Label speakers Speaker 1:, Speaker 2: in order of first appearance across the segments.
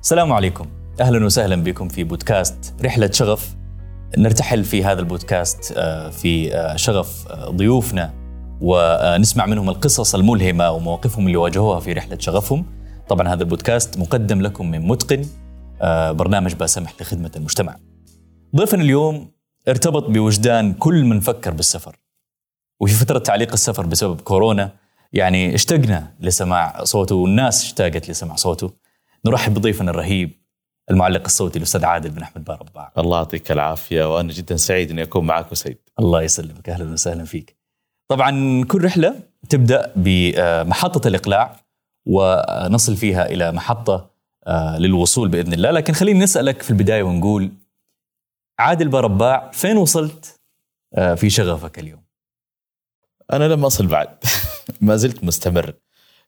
Speaker 1: السلام عليكم. أهلا وسهلا بكم في بودكاست رحلة شغف. نرتحل في هذا البودكاست آه، في آه، شغف آه، ضيوفنا ونسمع منهم القصص الملهمة ومواقفهم اللي واجهوها في رحلة شغفهم. طبعا هذا البودكاست مقدم لكم من متقن برنامج باسمح لخدمة المجتمع. ضيفنا اليوم ارتبط بوجدان كل من فكر بالسفر. وفي فترة تعليق السفر بسبب كورونا يعني اشتقنا لسماع صوته والناس اشتاقت لسماع صوته. نرحب بضيفنا الرهيب المعلق الصوتي الأستاذ عادل بن أحمد باربع
Speaker 2: الله يعطيك العافية وأنا جدا سعيد إني أكون معك سيد
Speaker 1: الله يسلمك أهلا وسهلا فيك. طبعا كل رحلة تبدأ بمحطة الإقلاع ونصل فيها إلى محطة آه، للوصول بإذن الله. لكن خلينا نسألك في البداية ونقول عادل برباع فين وصلت؟ آه، في شغفك اليوم.
Speaker 2: أنا لم أصل بعد. ما زلت مستمر.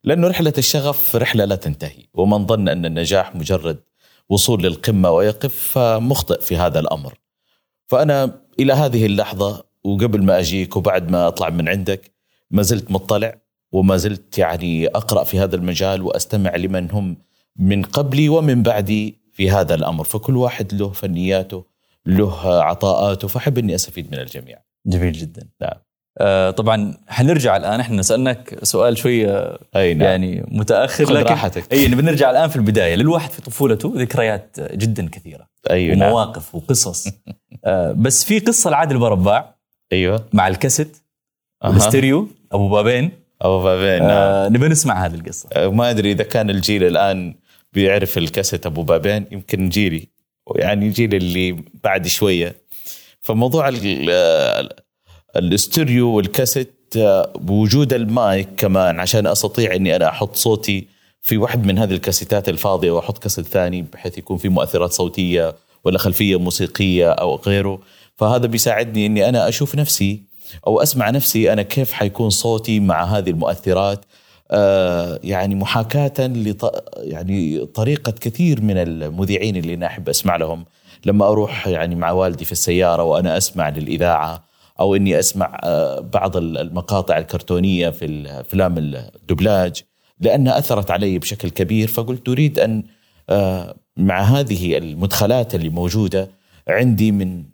Speaker 2: لأنه رحلة الشغف رحلة لا تنتهي ومن ظن أن النجاح مجرد وصول للقمة ويقف فمخطئ في هذا الأمر. فأنا إلى هذه اللحظة وقبل ما أجيك وبعد ما أطلع من عندك ما زلت مطلع وما زلت يعني أقرأ في هذا المجال وأستمع لمن هم من قبلي ومن بعدي في هذا الأمر، فكل واحد له فنياته، له عطاءاته، فاحب إني أستفيد من الجميع.
Speaker 1: جميل جدا. نعم. آه طبعا حنرجع الآن إحنا سألناك سؤال شوية
Speaker 2: أي نعم.
Speaker 1: يعني متأخر
Speaker 2: خذ لكن راحتك
Speaker 1: أي بنرجع الآن في البداية للواحد في طفولته ذكريات جدا كثيرة
Speaker 2: أيوة
Speaker 1: ومواقف نعم. وقصص آه بس في قصة لعادل برباع
Speaker 2: أيوه
Speaker 1: مع الكاسيت أه. أبو بابين
Speaker 2: أبو بابين نعم
Speaker 1: آه نبي نسمع هذه القصة
Speaker 2: آه ما أدري إذا كان الجيل الآن بيعرف الكاسيت أبو بابين يمكن جيلي يعني الجيل اللي بعد شوية. فموضوع الاستوديو والكاسيت آه، بوجود المايك كمان عشان أستطيع إني أنا أحط صوتي في واحد من هذه الكاسيتات الفاضية وأحط كاسيت ثاني بحيث يكون في مؤثرات صوتية ولا خلفية موسيقية أو غيره. فهذا بيساعدني إني أنا أشوف نفسي أو أسمع نفسي أنا كيف حيكون صوتي مع هذه المؤثرات. آه يعني محاكاة لط... يعني طريقة كثير من المذيعين اللي أنا أحب أسمع لهم. لما أروح يعني مع والدي في السيارة وأنا أسمع للإذاعة أو إني أسمع آه، بعض المقاطع الكرتونية في أفلام الدبلاج لانها أثرت علي بشكل كبير فقلت أريد أن آه، مع هذه المدخلات اللي موجودة عندي من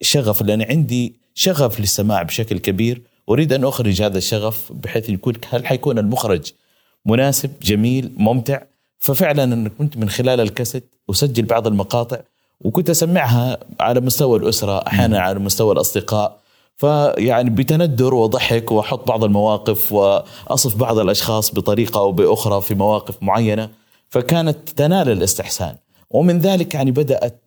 Speaker 2: شغف لأن عندي شغف للسماع بشكل كبير أريد أن أخرج هذا الشغف بحيث يكون هل حيكون المخرج مناسب جميل ممتع؟ ففعلا أنا كنت من خلال الكاسيت أسجل بعض المقاطع وكنت أسمعها على مستوى الأسرة أحيانا على مستوى الأصدقاء. فيعني بتندر وضحك وأحط بعض المواقف وأصف بعض الأشخاص بطريقة أو بأخرى في مواقف معينة. فكانت تنال الاستحسان. ومن ذلك يعني بدأت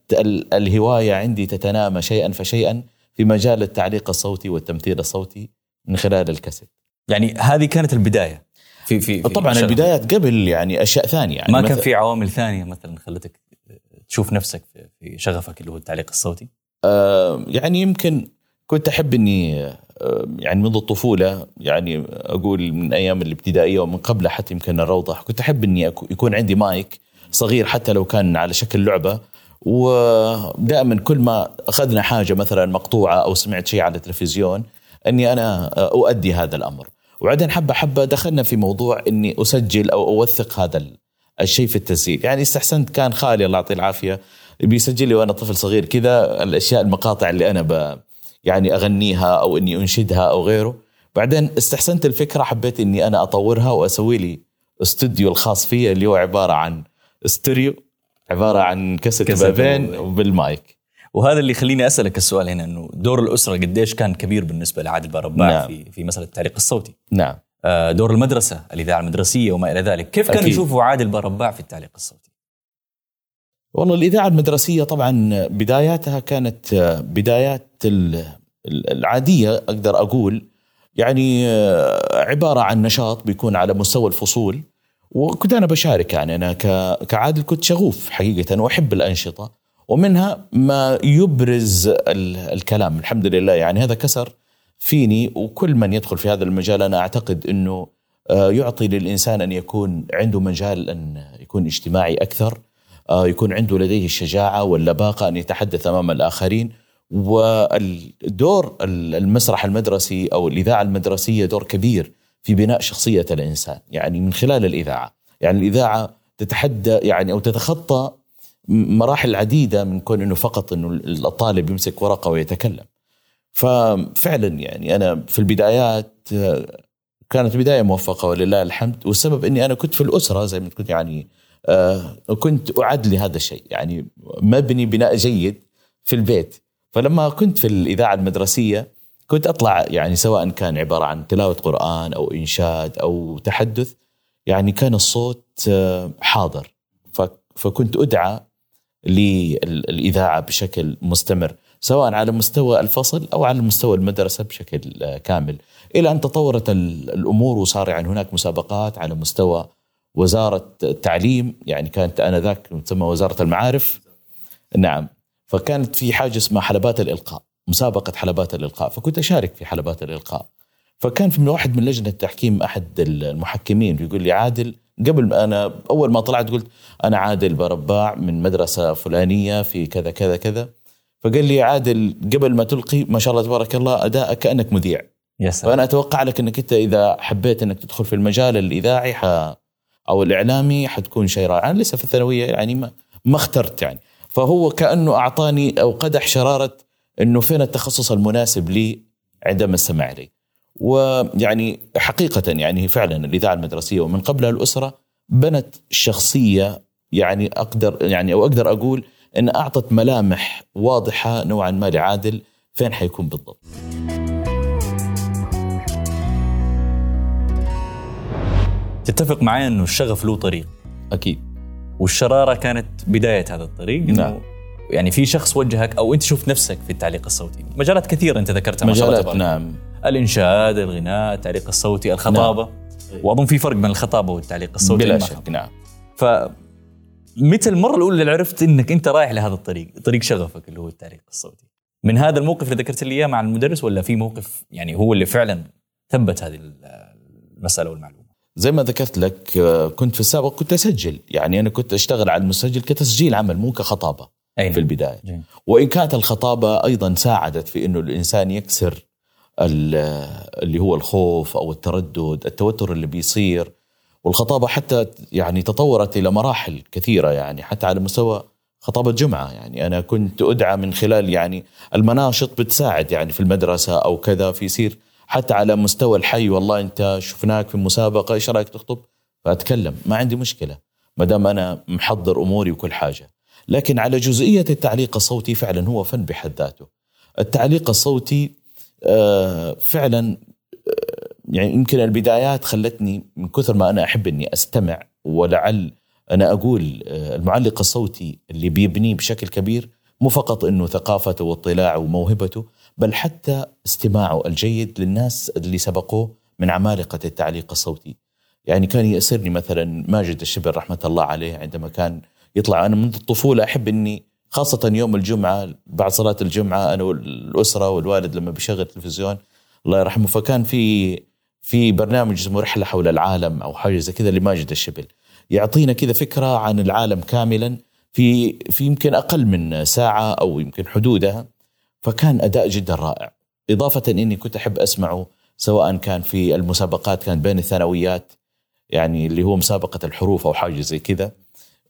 Speaker 2: الهواية عندي تتنامى شيئا فشيئا في مجال التعليق الصوتي والتمثيل الصوتي. من خلال الكاسيت
Speaker 1: يعني هذه كانت البداية
Speaker 2: في في, في طبعا. البدايات قبل يعني أشياء ثانية يعني
Speaker 1: ما كان في عوامل ثانية مثلا خلتك تشوف نفسك في شغفك اللي هو التعليق الصوتي؟
Speaker 2: آه يعني يمكن كنت أحب إني آه، يعني منذ الطفولة يعني أقول من أيام الابتدائية ومن قبل حتى يمكن الروضة كنت أحب إني يكون عندي مايك صغير حتى لو كان على شكل لعبة ودائما كل ما أخذنا حاجة مثلا مقطوعة أو سمعت شيء على التلفزيون أني أنا أؤدي هذا الأمر. وبعدين حبة حبة دخلنا في موضوع إني أسجل أو أوثق هذا الشيء في التسجيل. يعني استحسنت كان خالي الله يعطيه العافية بيسجل لي وأنا طفل صغير كذا الأشياء المقاطع اللي أنا ب يعني أغنيها أو إني أنشدها أو غيره. بعدين استحسنت الفكرة حبيت إني أنا أطورها وأسوي لي استوديو الخاص فيا اللي هو عبارة عن استوديو عبارة عن كاسيت. بابين وبالمايك.
Speaker 1: وهذا اللي يخليني أسألك السؤال هنا إنه دور الأسرة قديش كان كبير بالنسبة لعادل بارباع نعم. في في مسألة التعليق الصوتي؟
Speaker 2: نعم.
Speaker 1: آه، دور المدرسة الإذاعة المدرسية وما إلى ذلك. كيف كانوا يشوفوا عادل بارباع في التعليق الصوتي؟
Speaker 2: والله الإذاعة المدرسية طبعا بداياتها كانت بدايات العادية أقدر أقول. يعني عبارة عن نشاط بيكون على مستوى الفصول. وكنت أنا بشارك يعني أنا كعادل كنت شغوف حقيقة وأحب الأنشطة. ومنها ما يبرز الكلام الحمد لله. يعني هذا كسر فيني وكل من يدخل في هذا المجال أنا أعتقد أنه يعطي للإنسان أن يكون عنده مجال أن يكون اجتماعي أكثر آه، يكون عنده لديه الشجاعة واللباقة أن يتحدث أمام الآخرين. والدور المسرح المدرسي أو الإذاعة المدرسية دور كبير في بناء شخصية الإنسان يعني من خلال الإذاعة. يعني الإذاعة تتحدى يعني أو تتخطى مراحل عديدة من كون إنه فقط إنه الطالب يمسك ورقة ويتكلم. ففعلا يعني أنا في البدايات كانت بدايه موفقة ولله الحمد والسبب إني أنا كنت في الأسرة زي ما كنت يعني آه كنت أعد لهذا الشيء. يعني مبني بناء جيد في البيت. فلما كنت في الإذاعة المدرسية كنت أطلع يعني سواء كان عبارة عن تلاوة قرآن أو إنشاد أو تحدث يعني كان الصوت آه، حاضر. فكنت أدعى للإذاعة بشكل مستمر سواء على مستوى الفصل أو على مستوى المدرسة بشكل كامل. إلى أن تطورت الأمور وصار يعني هناك مسابقات على مستوى وزارة التعليم يعني كانت آنذاك تسمى وزارة المعارف. نعم. فكانت في حاجة اسمها حلبات الإلقاء مسابقة حلبات الإلقاء فكنت أشارك في حلبات الإلقاء. فكان في واحد من لجنة التحكيم أحد المحكمين يقول لي عادل قبل ما أنا أول ما طلعت قلت أنا عادل برباع من مدرسة فلانية في كذا كذا كذا. فقال لي عادل قبل ما تلقي ما شاء الله تبارك الله ادائك كأنك مذيع.
Speaker 1: يس
Speaker 2: فأنا أتوقع لك إنك أنت إذا حبيت إنك تدخل في المجال الإذاعي ح أو الإعلامي حتكون شيء رائع. أنا لسه في الثانوية يعني ما, ما اخترت يعني. فهو كأنه أعطاني أو قدح شرارة إنه فين التخصص المناسب لي عندما استمع لي ويعني حقيقة يعني فعلا الإذاعة المدرسية ومن قبلها الأسرة بنت شخصية يعني أقدر يعني أو أقدر أقول إن أعطت ملامح واضحة نوعا ما لعادل فين حيكون بالضبط.
Speaker 1: تتفق معي إنه الشغف له طريق
Speaker 2: أكيد
Speaker 1: والشرارة كانت بداية هذا الطريق
Speaker 2: نعم.
Speaker 1: يعني في شخص وجهك أو أنت شفت نفسك في التعليق الصوتي مجالات كثيرة أنت ذكرتها ما شاء الله
Speaker 2: مجالات. نعم
Speaker 1: الإنشاد الغناء التعليق الصوتي الخطابة. واظن في فرق بين الخطابة والتعليق الصوتي
Speaker 2: بلا شك نعم.
Speaker 1: ف متى المرة الأولى اللي عرفت إنك أنت رايح لهذا الطريق طريق شغفك اللي هو التعليق الصوتي؟ من هذا الموقف اللي ذكرت لي إياه مع المدرس ولا في موقف يعني هو اللي فعلا ثبت هذه المسألة والمعلومة؟
Speaker 2: زي ما ذكرت لك آه، كنت في السابق كنت أسجل. يعني أنا كنت أشتغل على المسجل كتسجيل عمل مو كخطابة
Speaker 1: أي
Speaker 2: في البداية.
Speaker 1: جميل.
Speaker 2: وإن كانت الخطابة أيضا ساعدت في إنه الإنسان يكسر اللي هو الخوف أو التردد التوتر اللي بيصير. والخطابة حتى يعني تطورت إلى مراحل كثيرة يعني حتى على مستوى خطابة جمعة يعني. أنا كنت أدعى من خلال يعني المناشط بتساعد يعني في المدرسة أو كذا في يصير حتى على مستوى الحي. والله أنت شفناك في مسابقة إيش رأيك تخطب؟ فأتكلم ما عندي مشكلة ما دام أنا محضر أموري وكل حاجة. لكن على جزئية التعليق الصوتي فعلا هو فن بحد ذاته. التعليق الصوتي فعلا آه، يعني يمكن البدايات خلتني من كثر ما أنا أحب إني أستمع ولعل أنا أقول آه، المعلق الصوتي اللي بيبنيه بشكل كبير مو فقط إنه ثقافته واطلاعه وموهبته بل حتى استماعه الجيد للناس اللي سبقوه من عمالقة التعليق الصوتي. يعني كان يأسرني مثلا ماجد الشبل رحمة الله عليه عندما كان يطلع أنا منذ الطفولة أحب إني خاصة يوم الجمعة بعد صلاة الجمعة أنا والأسرة والوالد لما بيشغل التلفزيون الله يرحمه فكان في في برنامج اسمه رحلة حول العالم أو حاجة زي كذا لماجد الشبل. يعطينا كذا فكرة عن العالم كاملا في في يمكن أقل من ساعة أو يمكن حدودها فكان أداء جدا رائع. إضافة إني كنت أحب أسمعه سواء كان في المسابقات كانت بين الثانويات يعني اللي هو مسابقة الحروف أو حاجة زي كذا.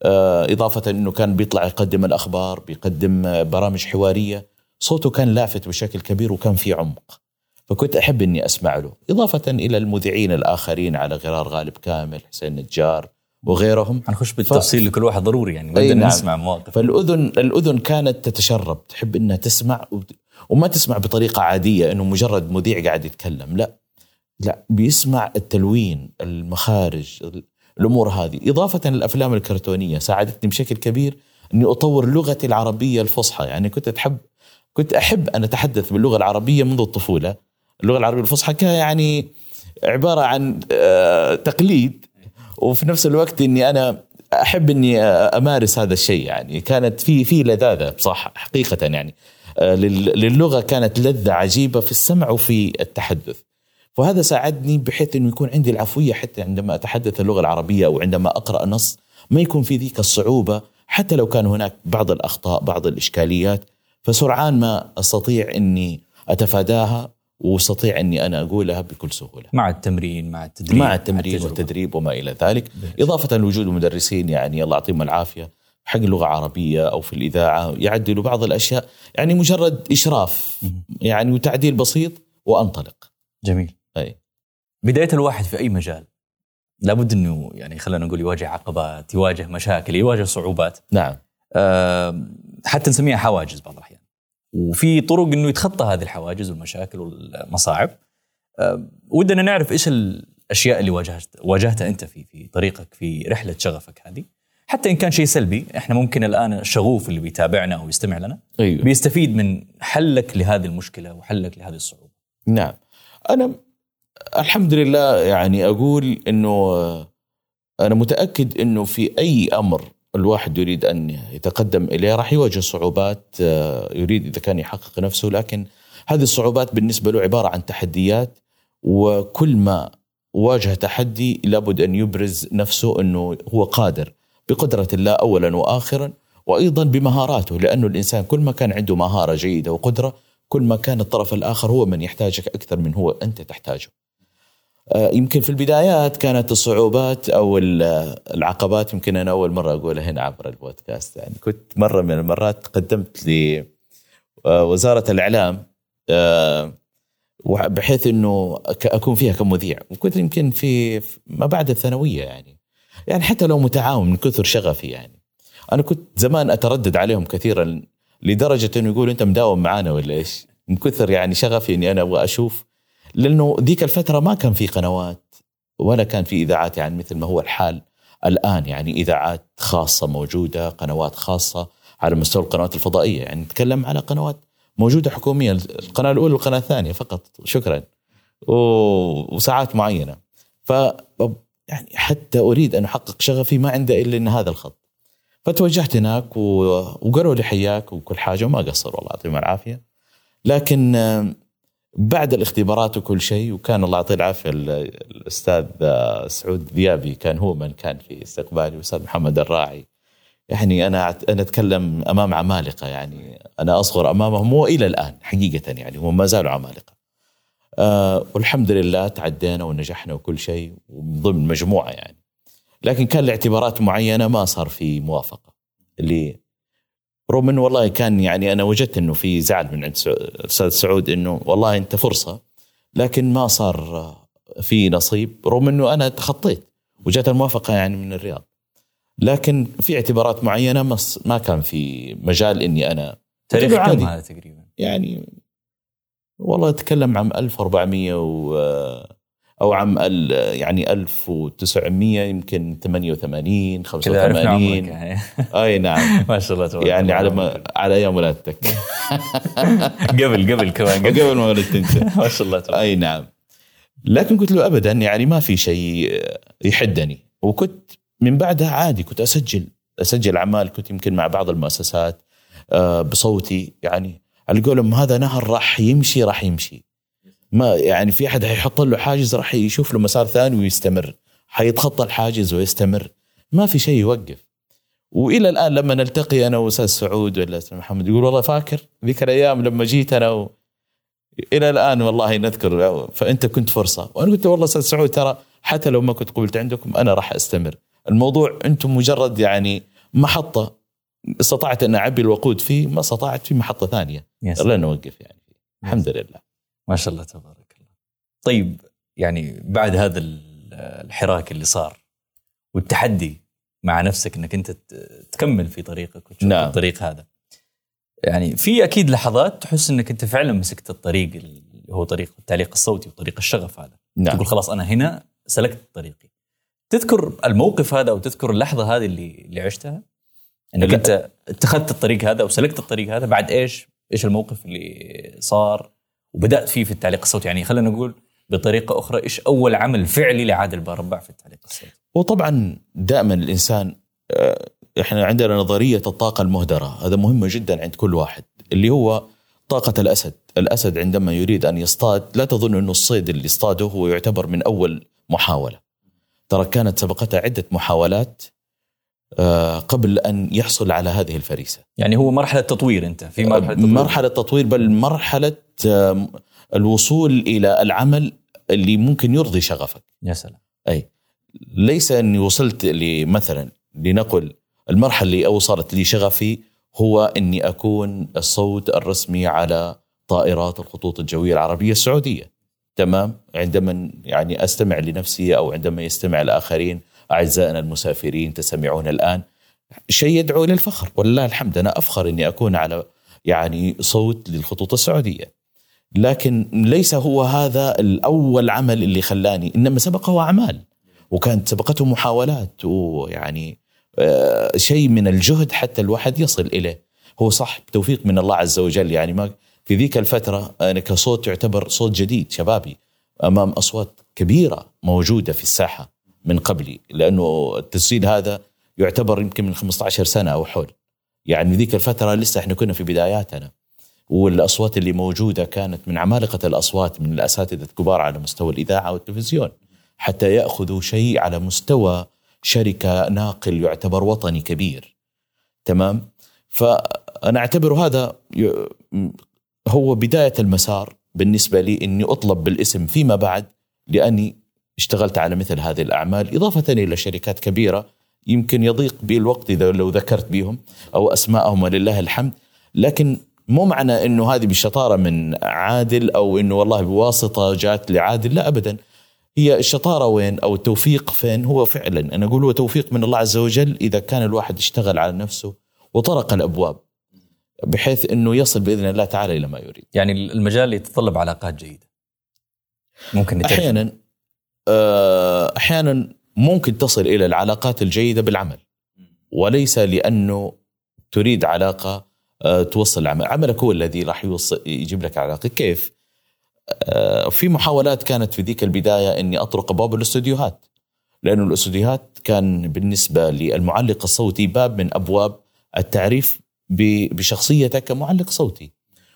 Speaker 2: إضافة أنه كان بيطلع يقدم الأخبار بيقدم آه، برامج حوارية. صوته كان لافت بشكل كبير وكان فيه عمق. فكنت أحب أني أسمع له إضافة إلى المذيعين الآخرين على غرار غالب كامل حسين نجار وغيرهم.
Speaker 1: حنخش بالتفصيل لكل واحد ضروري يعني بدنا
Speaker 2: نعم.
Speaker 1: نسمع مواقف.
Speaker 2: فالأذن الأذن كانت تتشرب تحب أنها تسمع وت- وما تسمع بطريقة عادية أنه مجرد مذيع قاعد يتكلم لا. لا بيسمع التلوين المخارج ال- الأمور هذه. إضافة للأفلام الكرتونية ساعدتني بشكل كبير أني أطور لغتي العربية الفصحى. يعني كنت أحب كنت أحب أن أتحدث باللغة العربية منذ الطفولة. اللغة العربية الفصحى كان يعني عبارة عن آه، تقليد وفي نفس الوقت إني أنا أحب إني أمارس هذا الشيء. يعني كانت في في لذاذة بصح حقيقة يعني. آه، لل- للغة كانت لذة عجيبة في السمع وفي التحدث. وهذا ساعدني بحيث إنه يكون عندي العفوية حتى عندما أتحدث اللغة العربية أو عندما أقرأ نص ما يكون في ذيك الصعوبة حتى لو كان هناك بعض الأخطاء بعض الإشكاليات فسرعان ما أستطيع إني أتفاداها وأستطيع إني أنا أقولها بكل سهولة.
Speaker 1: مع التمرين مع التدريب
Speaker 2: مع التمرين والتدريب وما إلى ذلك، إضافة لوجود المدرسين يعني الله يعطيهم العافية حق اللغة العربية أو في الإذاعة يعدلوا بعض الأشياء، يعني مجرد إشراف يعني وتعديل بسيط وأنطلق.
Speaker 1: جميل.
Speaker 2: أي
Speaker 1: بداية الواحد في أي مجال لابد إنه يعني خلينا نقول يواجه عقبات، يواجه مشاكل، يواجه صعوبات.
Speaker 2: نعم.
Speaker 1: أه حتى نسميها حواجز بعض الأحيان. وفي طرق إنه يتخطى هذه الحواجز والمشاكل والمصاعب. أه ودنا نعرف إيش الأشياء اللي واجهت واجهتها أنت في في طريقك في رحلة شغفك هذه. حتى إن كان شيء سلبي، إحنا ممكن الآن الشغوف اللي بيتابعنا أو يستمع لنا
Speaker 2: أيوه
Speaker 1: بيستفيد من حلك لهذه المشكلة وحلك لهذه الصعوبة.
Speaker 2: نعم. أنا الحمد لله يعني أقول إنه أنا متأكد إنه في أي أمر الواحد يريد أن يتقدم إليه راح يواجه صعوبات يريد إذا كان يحقق نفسه لكن هذه الصعوبات بالنسبة له عبارة عن تحديات وكل ما واجه تحدي لابد أن يبرز نفسه إنه هو قادر بقدرة الله اولا واخرا وأيضا بمهاراته لأنه الإنسان كل ما كان عنده مهارة جيدة وقدرة كل ما كان الطرف الآخر هو من يحتاجك أكثر من هو أنت تحتاجه. يمكن في البدايات كانت الصعوبات أو العقبات يمكن أنا أول مرة أقولها هنا عبر البودكاست. يعني كنت مرة من المرات قدمت لوزاره الإعلام بحيث إنه أكون فيها كمذيع. وكنت يمكن في ما بعد الثانوية يعني. يعني حتى لو متعاون من كثر شغفي يعني. أنا كنت زمان أتردد عليهم كثيرا لدرجة إنه يقول أنت مداوم معانا ولا إيش؟ من كثر يعني شغفي إني أنا أبغى أشوف لأنه ذيك الفترة ما كان في قنوات ولا كان في إذاعات يعني مثل ما هو الحال الآن يعني إذاعات خاصة موجودة، قنوات خاصة على مستوى القنوات الفضائية، يعني نتكلم على قنوات موجودة حكومية، القناة الأولى والقناة الثانية فقط شكرا. وساعات معينة. ف يعني حتى أريد أن أحقق شغفي ما عنده إلا إن هذا الخط. فتوجهت هناك وقالوا لي حياك وكل حاجة وما قصروا الله يعطيهم العافية. لكن بعد الاختبارات وكل شيء وكان الله يعطيه العافية الأستاذ سعود ذيابي كان هو من كان في استقبالي والأستاذ محمد الراعي يعني أنا أنا أتكلم أمام عمالقة يعني أنا أصغر أمامهم والى الآن حقيقة يعني هم ما زالوا عمالقة. آه والحمد لله تعدينا ونجحنا وكل شيء ومن ضمن مجموعة يعني. لكن كان لاعتبارات معينة ما صار في موافقة اللي رغم إنه والله كان يعني أنا وجدت إنه في زعل من عند الاستاذ سعود إنه والله أنت فرصة لكن ما صار في نصيب رغم إنه أنا تخطيت وجات الموافقة يعني من الرياض لكن في اعتبارات معينة ما كان في مجال إني أنا
Speaker 1: تاريخ كم هذا تقريبا؟
Speaker 2: يعني والله أتكلم عام 1400 و أو عام يعني 1900 يمكن 88 85 أي نعم.
Speaker 1: ما شاء الله تبارك
Speaker 2: يعني على ما على أيام ولادتك.
Speaker 1: قبل قبل كمان.
Speaker 2: قبل ما ولدت أنت.
Speaker 1: ما شاء الله تبارك.
Speaker 2: أي نعم. لكن قلت له ابدا يعني ما في شيء يحدني. وكنت من بعدها عادي كنت أسجل. أسجل أعمال كنت يمكن مع بعض المؤسسات بصوتي يعني. على قولهم هذا نهر راح يمشي راح يمشي. ما يعني في أحد حيحط له حاجز راح يشوف له مسار ثاني ويستمر. حيتخطى الحاجز ويستمر. ما في شيء يوقف. وإلى الآن لما نلتقي أنا وأستاذ سعود ولا أستاذ محمد يقول والله فاكر ذيك الأيام لما جيت أنا و... إلى الآن والله نذكر. فأنت كنت فرصة. وأنا قلت والله أستاذ سعود ترى حتى لو ما كنت قبلت عندكم أنا راح أستمر. الموضوع أنتم مجرد يعني محطة. استطعت أن أعبي الوقود فيه ما استطعت في محطة ثانية. لا نوقف يعني. الحمد لله.
Speaker 1: ما شاء الله تبارك الله طيب يعني بعد هذا الحراك اللي صار والتحدي مع نفسك إنك أنت تكمل في طريقك وتشوف
Speaker 2: نعم.
Speaker 1: الطريق هذا يعني في أكيد لحظات تحس إنك أنت فعلا مسكت الطريق اللي هو طريق التعليق الصوتي وطريق الشغف هذا
Speaker 2: نعم.
Speaker 1: تقول خلاص أنا هنا سلكت طريقي تذكر الموقف هذا وتذكر اللحظة هذه اللي اللي عشتها
Speaker 2: إنك.
Speaker 1: أنت اتخذت الطريق هذا وسلكت الطريق هذا بعد إيش إيش الموقف اللي صار وبدأت فيه في التعليق الصوتي. يعني خلينا نقول بطريقة أخرى إيش أول عمل فعلي لعادل باربع في التعليق الصوتي؟
Speaker 2: وطبعا دائما الإنسان آه، إحنا عندنا نظرية الطاقة المهدرة. هذا مهمة جدا عند كل واحد اللي هو طاقة الأسد. الأسد عندما يريد أن يصطاد لا تظن أنه الصيد اللي اصطاده هو يعتبر من أول محاولة. ترى كانت سبقتها عدة محاولات قبل أن يحصل على هذه الفريسة.
Speaker 1: يعني هو مرحلة تطوير أنت في مرحلة تطوير
Speaker 2: مرحلة تطوير بل مرحلة آه، الوصول إلى العمل اللي ممكن يرضي شغفك.
Speaker 1: يا سلام
Speaker 2: أي ليس أني وصلت لمثلا لنقل المرحلة اللي اوصلت لي شغفي هو أني أكون الصوت الرسمي على طائرات الخطوط الجوية العربية السعودية تمام عندما يعني أستمع لنفسي أو عندما يستمع الآخرين أعزائنا المسافرين تستمعون الآن شيء يدعو إلى الفخر ولله الحمد أنا أفخر إني أكون على يعني صوت للخطوط السعودية. لكن ليس هو هذا الأول عمل اللي خلاني إنما سبقه أعمال وكانت سبقته محاولات ويعني آه، شيء من الجهد حتى الواحد يصل إليه. هو صح بتوفيق من الله عز وجل يعني ما في ذيك الفترة أنا كصوت يعتبر صوت جديد شبابي أمام أصوات كبيرة موجودة في الساحة. من قبلي لأنه التسجيل هذا يعتبر يمكن من 15 سنة أو حول. يعني ذيك الفترة لسه إحنا كنا في بداياتنا. والأصوات اللي موجودة كانت من عمالقة الأصوات من الأساتذة الكبار على مستوى الإذاعة والتلفزيون. حتى يأخذوا شيء على مستوى شركة ناقل يعتبر وطني كبير. تمام؟ فأنا أعتبر هذا هو بداية المسار بالنسبة لي إني أطلب بالاسم فيما بعد لأني اشتغلت على مثل هذه الأعمال إضافة إلى شركات كبيرة يمكن يضيق بي الوقت إذا لو ذكرت بهم أو أسماءهم ولله الحمد لكن مو معنى إنه هذه بالشطاره من عادل أو إنه والله بواسطة جات لعادل لا ابدا هي الشطارة وين أو التوفيق فين هو فعلا أنا أقول هو توفيق من الله عز وجل إذا كان الواحد اشتغل على نفسه وطرق الأبواب بحيث إنه يصل بإذن الله تعالى إلى ما يريد.
Speaker 1: يعني المجال يتطلب علاقات جيدة. ممكن نترجم.
Speaker 2: أحيانا آه، أحيانا ممكن تصل إلى العلاقات الجيدة بالعمل. وليس لأنه تريد علاقة آه، توصل العمل، عملك هو الذي راح يوصل يجيب لك علاقة، كيف؟ آه، في محاولات كانت في ذيك البداية إني أطرق ابواب الاستوديوهات لأنه الاستوديوهات كان بالنسبة للمعلق الصوتي باب من أبواب التعريف بشخصيتك كمعلق صوتي.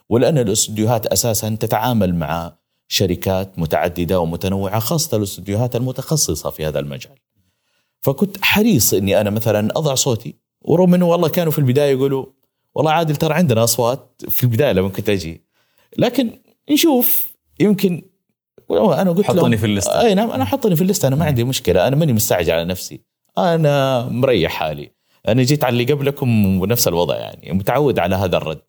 Speaker 2: ولأن الاستوديوهات أساسا تتعامل مع شركات متعددة ومتنوعة خاصة الاستوديوهات المتخصصة في هذا المجال. فكنت حريص إني أنا مثلا أضع صوتي ورغم إنه والله كانوا في البداية يقولوا والله عادل ترى عندنا أصوات في البداية لما كنت أجي. لكن نشوف يمكن
Speaker 1: أنا قلت حطني في الليستة.
Speaker 2: أي نعم أنا حطني في الليستة أنا ما عندي مشكلة أنا ماني مستعجل على نفسي. أنا مريح حالي. أنا جيت على اللي قبلكم بنفس الوضع يعني متعود على هذا الرد.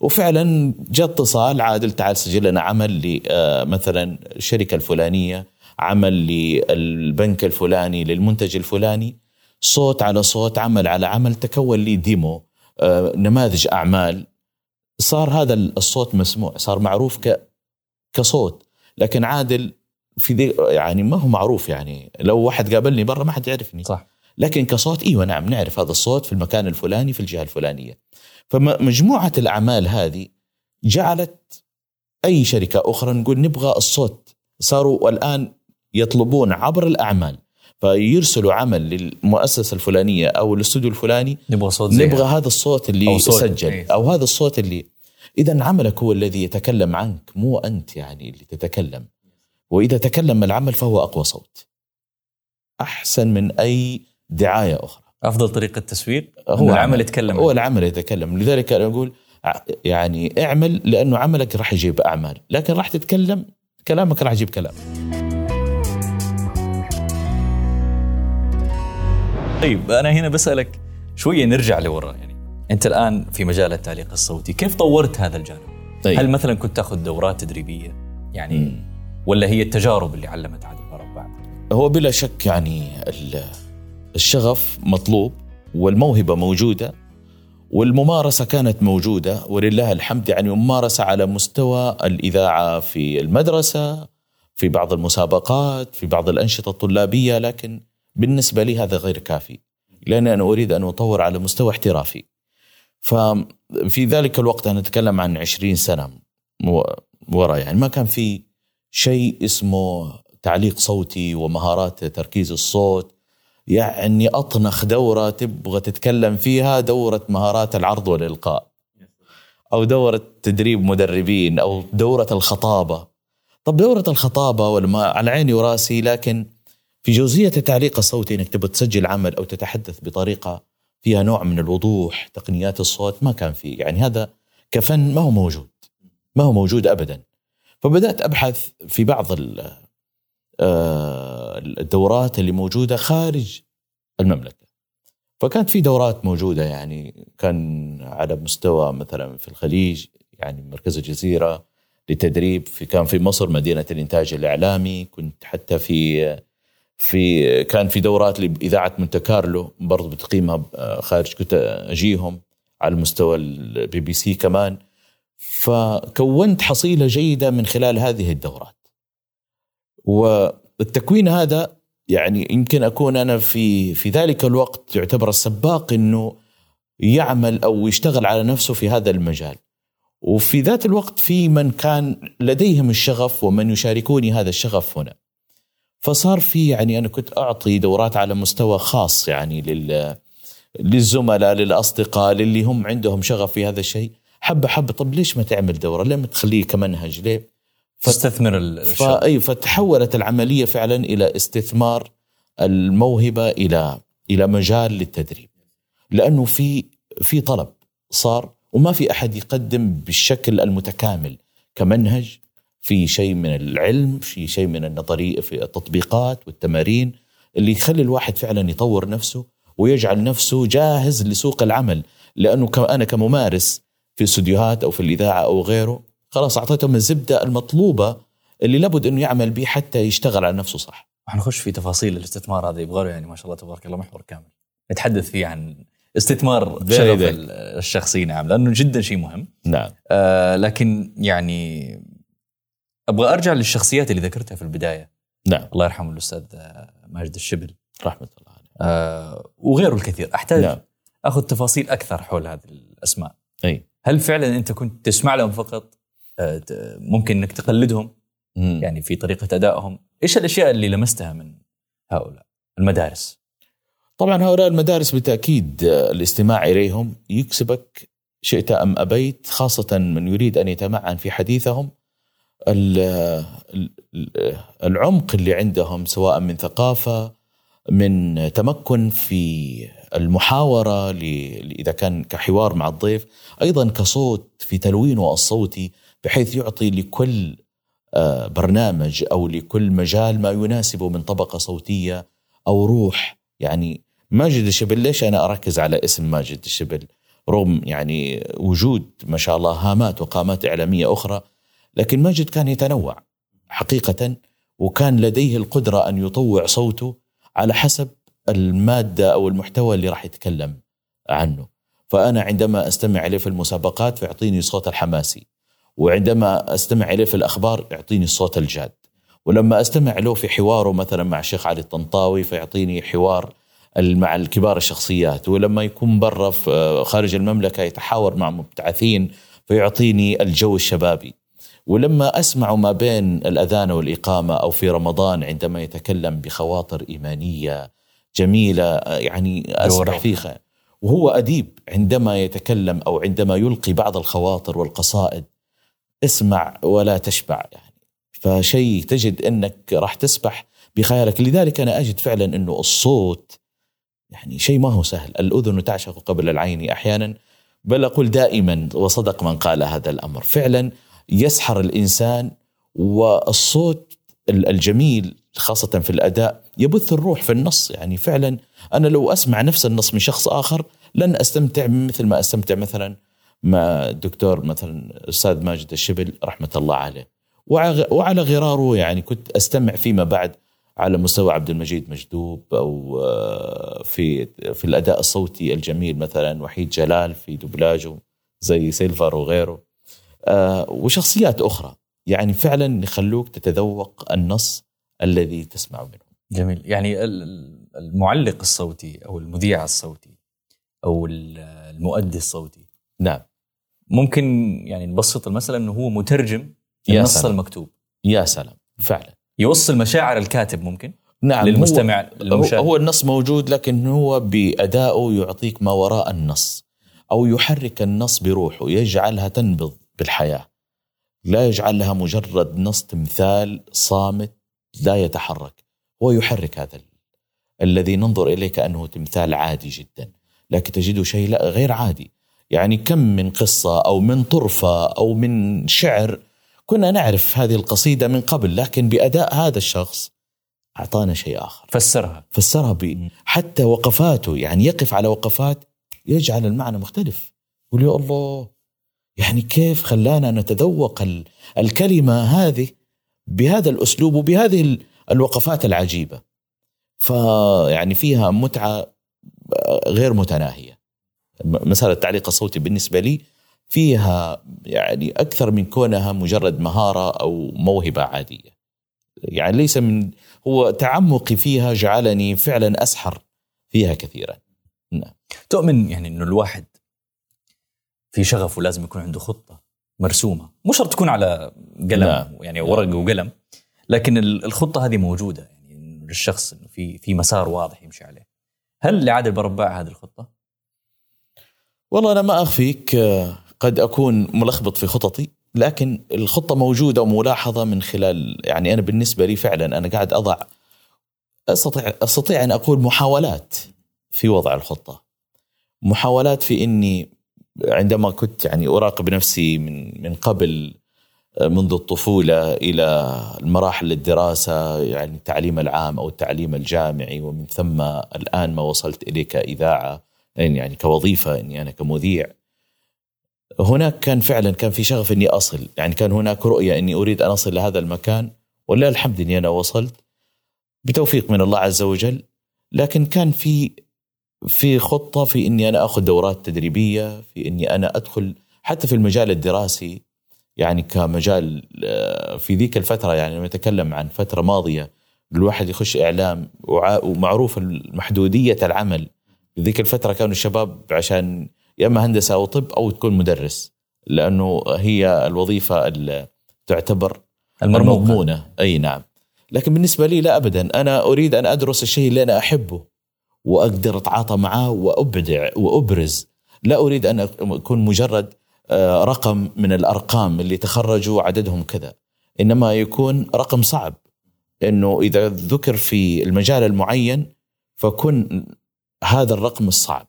Speaker 2: وفعلا جاء اتصال عادل تعال سجل لنا عمل مثلا الشركة الفلانية عمل للبنك الفلاني للمنتج الفلاني. صوت على صوت عمل على عمل تكون لي ديمو آه، نماذج أعمال. صار هذا الصوت مسموع صار معروف ك كصوت. لكن عادل في ذي يعني ما هو معروف يعني. لو واحد قابلني برا ما حد يعرفني.
Speaker 1: صح.
Speaker 2: لكن كصوت إيوه نعم نعرف هذا الصوت في المكان الفلاني في الجهة الفلانية. فمجموعة الأعمال هذه جعلت أي شركة أخرى نقول نبغى الصوت. صاروا الآن يطلبون عبر الأعمال فيرسلوا عمل للمؤسسة الفلانية أو الاستوديو الفلاني.
Speaker 1: نبغى صوت
Speaker 2: زي نبغى هذا الصوت اللي أو صوت. سجل إيه. أو هذا الصوت اللي اذا عملك هو الذي يتكلم عنك مو أنت يعني اللي تتكلم. وإذا تكلم العمل فهو أقوى صوت. أحسن من أي دعاية أخرى.
Speaker 1: أفضل طريقة تسويق هو العمل يتكلم.
Speaker 2: هو العمل يتكلم. لذلك أنا أقول يعني اعمل لأنه عملك راح يجيب أعمال لكن راح تتكلم كلامك راح يجيب كلام.
Speaker 1: طيب أنا هنا بسألك شوية نرجع لورا. يعني أنت الآن في مجال التعليق الصوتي كيف طورت هذا الجانب؟ طيب. هل مثلا كنت تأخذ دورات تدريبية؟ يعني م. ولا هي التجارب اللي علمت عادل بعد؟
Speaker 2: هو بلا شك يعني الشغف مطلوب والموهبة موجودة والممارسة كانت موجودة ولله الحمد يعني ممارسة على مستوى الإذاعة في المدرسة في بعض المسابقات في بعض الأنشطة الطلابية لكن بالنسبة لي هذا غير كافي لأن أنا أريد أن أطور على مستوى احترافي. ففي ذلك الوقت أنا أتكلم عن 20 سنة ورا يعني ما كان في شيء اسمه تعليق صوتي ومهارات تركيز الصوت يعني أطنخ دورة تبغى تتكلم فيها دورة مهارات العرض والإلقاء. أو دورة تدريب مدربين أو دورة الخطابة. طب دورة الخطابة والما على عيني وراسي لكن في جزئية التعليق الصوتي إنك تبغى تسجل عمل أو تتحدث بطريقة فيها نوع من الوضوح تقنيات الصوت ما كان فيه يعني هذا كفن ما هو موجود. ما هو موجود ابدا. فبدأت أبحث في بعض الدورات اللي موجودة خارج المملكة. فكانت في دورات موجودة يعني كان على مستوى مثلا في الخليج يعني مركز الجزيرة لتدريب في كان في مصر مدينة الإنتاج الإعلامي كنت حتى في في كان في دورات لإذاعة مونت كارلو برضه بتقيمها خارج كنت أجيهم على مستوى البي بي سي كمان. فكونت حصيلة جيدة من خلال هذه الدورات. والتكوين هذا يعني يمكن أكون أنا في في ذلك الوقت يعتبر السباق إنه يعمل أو يشتغل على نفسه في هذا المجال وفي ذات الوقت في من كان لديهم الشغف ومن يشاركوني هذا الشغف هنا فصار في يعني أنا كنت أعطي دورات على مستوى خاص يعني لل للزملاء للأصدقاء للي هم عندهم شغف في هذا الشيء حبة حبة طب ليش ما تعمل دورة؟ ليه ما تخليه كمنهج؟ ليه؟
Speaker 1: تستثمر
Speaker 2: الشغف أي فتحولت العملية فعلا إلى استثمار الموهبة إلى إلى مجال للتدريب. لأنه في في طلب صار وما في أحد يقدم بالشكل المتكامل كمنهج. في شيء من العلم في شيء من النظرية في التطبيقات والتمارين اللي يخلي الواحد فعلا يطور نفسه ويجعل نفسه جاهز لسوق العمل. لأنه أنا كممارس في استديوهات أو في الإذاعة أو غيره خلاص اعطيتهم الزبدة المطلوبة اللي لابد إنه يعمل به حتى يشتغل على نفسه صح.
Speaker 1: حنخش في تفاصيل الاستثمار هذا يبغى يعني ما شاء الله تبارك الله محور كامل. نتحدث فيه عن استثمار شغف الشخصي نعم لأنه جدا شيء مهم.
Speaker 2: نعم.
Speaker 1: آه لكن يعني أبغى أرجع للشخصيات اللي ذكرتها في البداية.
Speaker 2: نعم.
Speaker 1: الله يرحمه الأستاذ ماجد الشبل.
Speaker 2: رحمة الله عليه.
Speaker 1: آه وغيره الكثير، أحتاج نعم. أخذ تفاصيل أكثر حول هذه الأسماء.
Speaker 2: أي
Speaker 1: هل فعلا أنت كنت تسمع لهم فقط آه، ممكن إنك تقلدهم مم. يعني في طريقة أدائهم. إيش الأشياء اللي لمستها من هؤلاء؟ المدارس.
Speaker 2: طبعا هؤلاء المدارس بالتأكيد آه، الاستماع إليهم يكسبك شئت أم أبيت خاصة من يريد أن يتمعن في حديثهم. العمق اللي عندهم سواء من ثقافة من تمكن في المحاورة إذا كان كحوار مع الضيف أيضا كصوت في تلوينه الصوتي بحيث يعطي لكل آه، برنامج أو لكل مجال ما يناسبه من طبقة صوتية أو روح. يعني ماجد الشبل ليش أنا أركز على اسم ماجد الشبل؟ رغم يعني وجود ما شاء الله هامات وقامات إعلامية أخرى لكن ماجد كان يتنوع حقيقة وكان لديه القدرة أن يطوع صوته على حسب المادة أو المحتوى اللي راح يتكلم عنه. فأنا عندما أستمع إليه في المسابقات فيعطيني الصوت الحماسي. وعندما أستمع إليه في الأخبار يعطيني الصوت الجاد. ولما أستمع له في حواره مثلا مع الشيخ علي الطنطاوي فيعطيني حوار مع الكبار الشخصيات. ولما يكون برا خارج المملكة يتحاور مع مبتعثين فيعطيني الجو الشبابي. ولما أسمع ما بين الأذان والإقامة أو في رمضان عندما يتكلم بخواطر إيمانية جميلة يعني اسرح فيها. وهو أديب عندما يتكلم أو عندما يلقي بعض الخواطر والقصائد اسمع ولا تشبع يعني. فشيء تجد إنك راح تسبح بخيالك لذلك أنا أجد فعلا إنه الصوت يعني شيء ما هو سهل. الأذن تعشق قبل العين أحيانا. بل أقول دائما وصدق من قال هذا الأمر. فعلا يسحر الإنسان والصوت الجميل خاصة في الأداء يبث الروح في النص. يعني فعلا أنا لو أسمع نفس النص من شخص آخر لن أستمتع مثل ما أستمتع مثلا مع الدكتور مثلا الأستاذ ماجد الشبل رحمة الله عليه. وعلى غراره يعني كنت أستمع فيما بعد على مستوى عبد المجيد مجدوب أو آه، في في الأداء الصوتي الجميل مثلا وحيد جلال في دوبلاجه زي سيلفر وغيره. آه، وشخصيات أخرى. يعني فعلا يخلوك تتذوق النص الذي تسمع منه.
Speaker 1: جميل. يعني المعلق الصوتي أو المذيع الصوتي أو المؤدي الصوتي.
Speaker 2: نعم.
Speaker 1: ممكن يعني نبسط المسألة إنه هو مترجم النص سلام. المكتوب.
Speaker 2: يا سلام. فعلا.
Speaker 1: يوصل مشاعر الكاتب ممكن؟
Speaker 2: نعم
Speaker 1: للمستمع
Speaker 2: هو, المشاهد. هو النص موجود لكن هو بأدائه يعطيك ما وراء النص أو يحرك النص بروحه يجعلها تنبض بالحياة. لا يجعل لها مجرد نص تمثال صامت لا يتحرك. هو يحرك هذا الذي ننظر إليه كأنه تمثال عادي جدا لكن تجده شيء لا غير عادي. يعني كم من قصة أو من طرفة أو من شعر. كنا نعرف هذه القصيدة من قبل لكن بأداء هذا الشخص أعطانا شيء آخر.
Speaker 1: فسرها.
Speaker 2: فسرها ب... حتى وقفاته يعني يقف على وقفات يجعل المعنى مختلف. يقول يا الله يعني كيف خلانا نتذوق ال... الكلمة هذه بهذا الأسلوب وبهذه الوقفات العجيبة. فيعني فيها متعة غير متناهية. مساله التعليق الصوتي بالنسبة لي فيها يعني أكثر من كونها مجرد مهارة أو موهبة عادية. يعني ليس من هو تعمقي فيها جعلني فعلا أسحر فيها كثيرا.
Speaker 1: نعم. تؤمن يعني إنه الواحد في شغفه لازم يكون عنده خطة مرسومة. مو شرط تكون على قلم نعم. يعني ورق وقلم لكن الخطة هذه موجودة. يعني للشخص إنه في في مسار واضح يمشي عليه. هل لعادل برباع هذه الخطة؟
Speaker 2: والله أنا ما أخفيك قد أكون ملخبط في خططي لكن الخطة موجودة وملاحظة من خلال يعني أنا بالنسبة لي فعلا أنا قاعد أضع أستطيع أستطيع أن أقول محاولات في وضع الخطة. محاولات في إني عندما كنت يعني أراقب نفسي من من قبل منذ الطفولة إلى المراحل الدراسة يعني التعليم العام أو التعليم الجامعي ومن ثم الآن ما وصلت اليه كاذاعه يعني كوظيفة اني أنا كمذيع. هناك كان فعلا كان في شغف إني أصل. يعني كان هناك رؤية إني أريد أن أصل لهذا المكان ولله الحمد إني أنا وصلت بتوفيق من الله عز وجل. لكن كان في في خطة في إني أنا آخذ دورات تدريبية في إني أنا أدخل حتى في المجال الدراسي. يعني كمجال آه، في ذيك الفترة يعني لما نتكلم عن فترة ماضية الواحد يخش إعلام ومعروف محدوديه العمل. ذيك الفترة كانوا الشباب عشان يا إما هندسة أو طب أو تكون مدرس لأنه هي الوظيفة اللي تعتبر المضمونة. أي نعم. لكن بالنسبة لي لا ابدا. أنا أريد أن أدرس الشيء اللي أنا أحبه وأقدر أتعاطى معاه وأبدع وأبرز. لا أريد أن أكون مجرد آه، رقم من الأرقام اللي تخرجوا عددهم كذا. إنما يكون رقم صعب. إنه إذا ذكر في المجال المعين فكن هذا الرقم الصعب.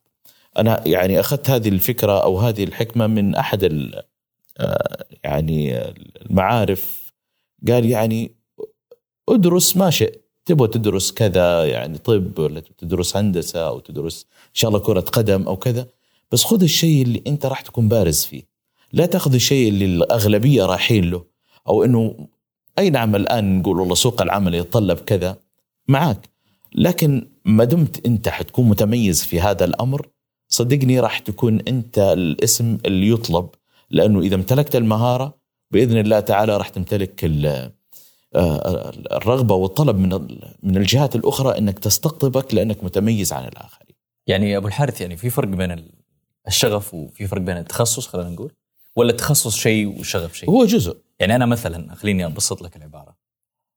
Speaker 2: أنا يعني أخذت هذه الفكرة أو هذه الحكمة من أحد آه، يعني المعارف. قال يعني ادرس ما شئت. تبغى تدرس كذا يعني طب ولا تدرس هندسة أو تدرس إن شاء الله كرة قدم أو كذا. بس خذ الشيء اللي أنت راح تكون بارز فيه. لا تأخذ الشيء اللي الأغلبية رايحين له. أو إنه أي نعم الآن نقول والله سوق العمل يتطلب كذا معك لكن ما دمت انت حتكون متميز في هذا الأمر صدقني راح تكون انت الاسم اللي يطلب لأنه إذا امتلكت المهارة بإذن الله تعالى راح تمتلك آه، الرغبة والطلب من من الجهات الأخرى إنك تستقطبك لأنك متميز عن الآخرين.
Speaker 1: يعني أبو الحارث يعني في فرق بين الشغف وفي فرق بين التخصص خلينا نقول ولا التخصص شيء والشغف شيء؟
Speaker 2: هو جزء.
Speaker 1: يعني أنا مثلا خليني أبسط لك العبارة.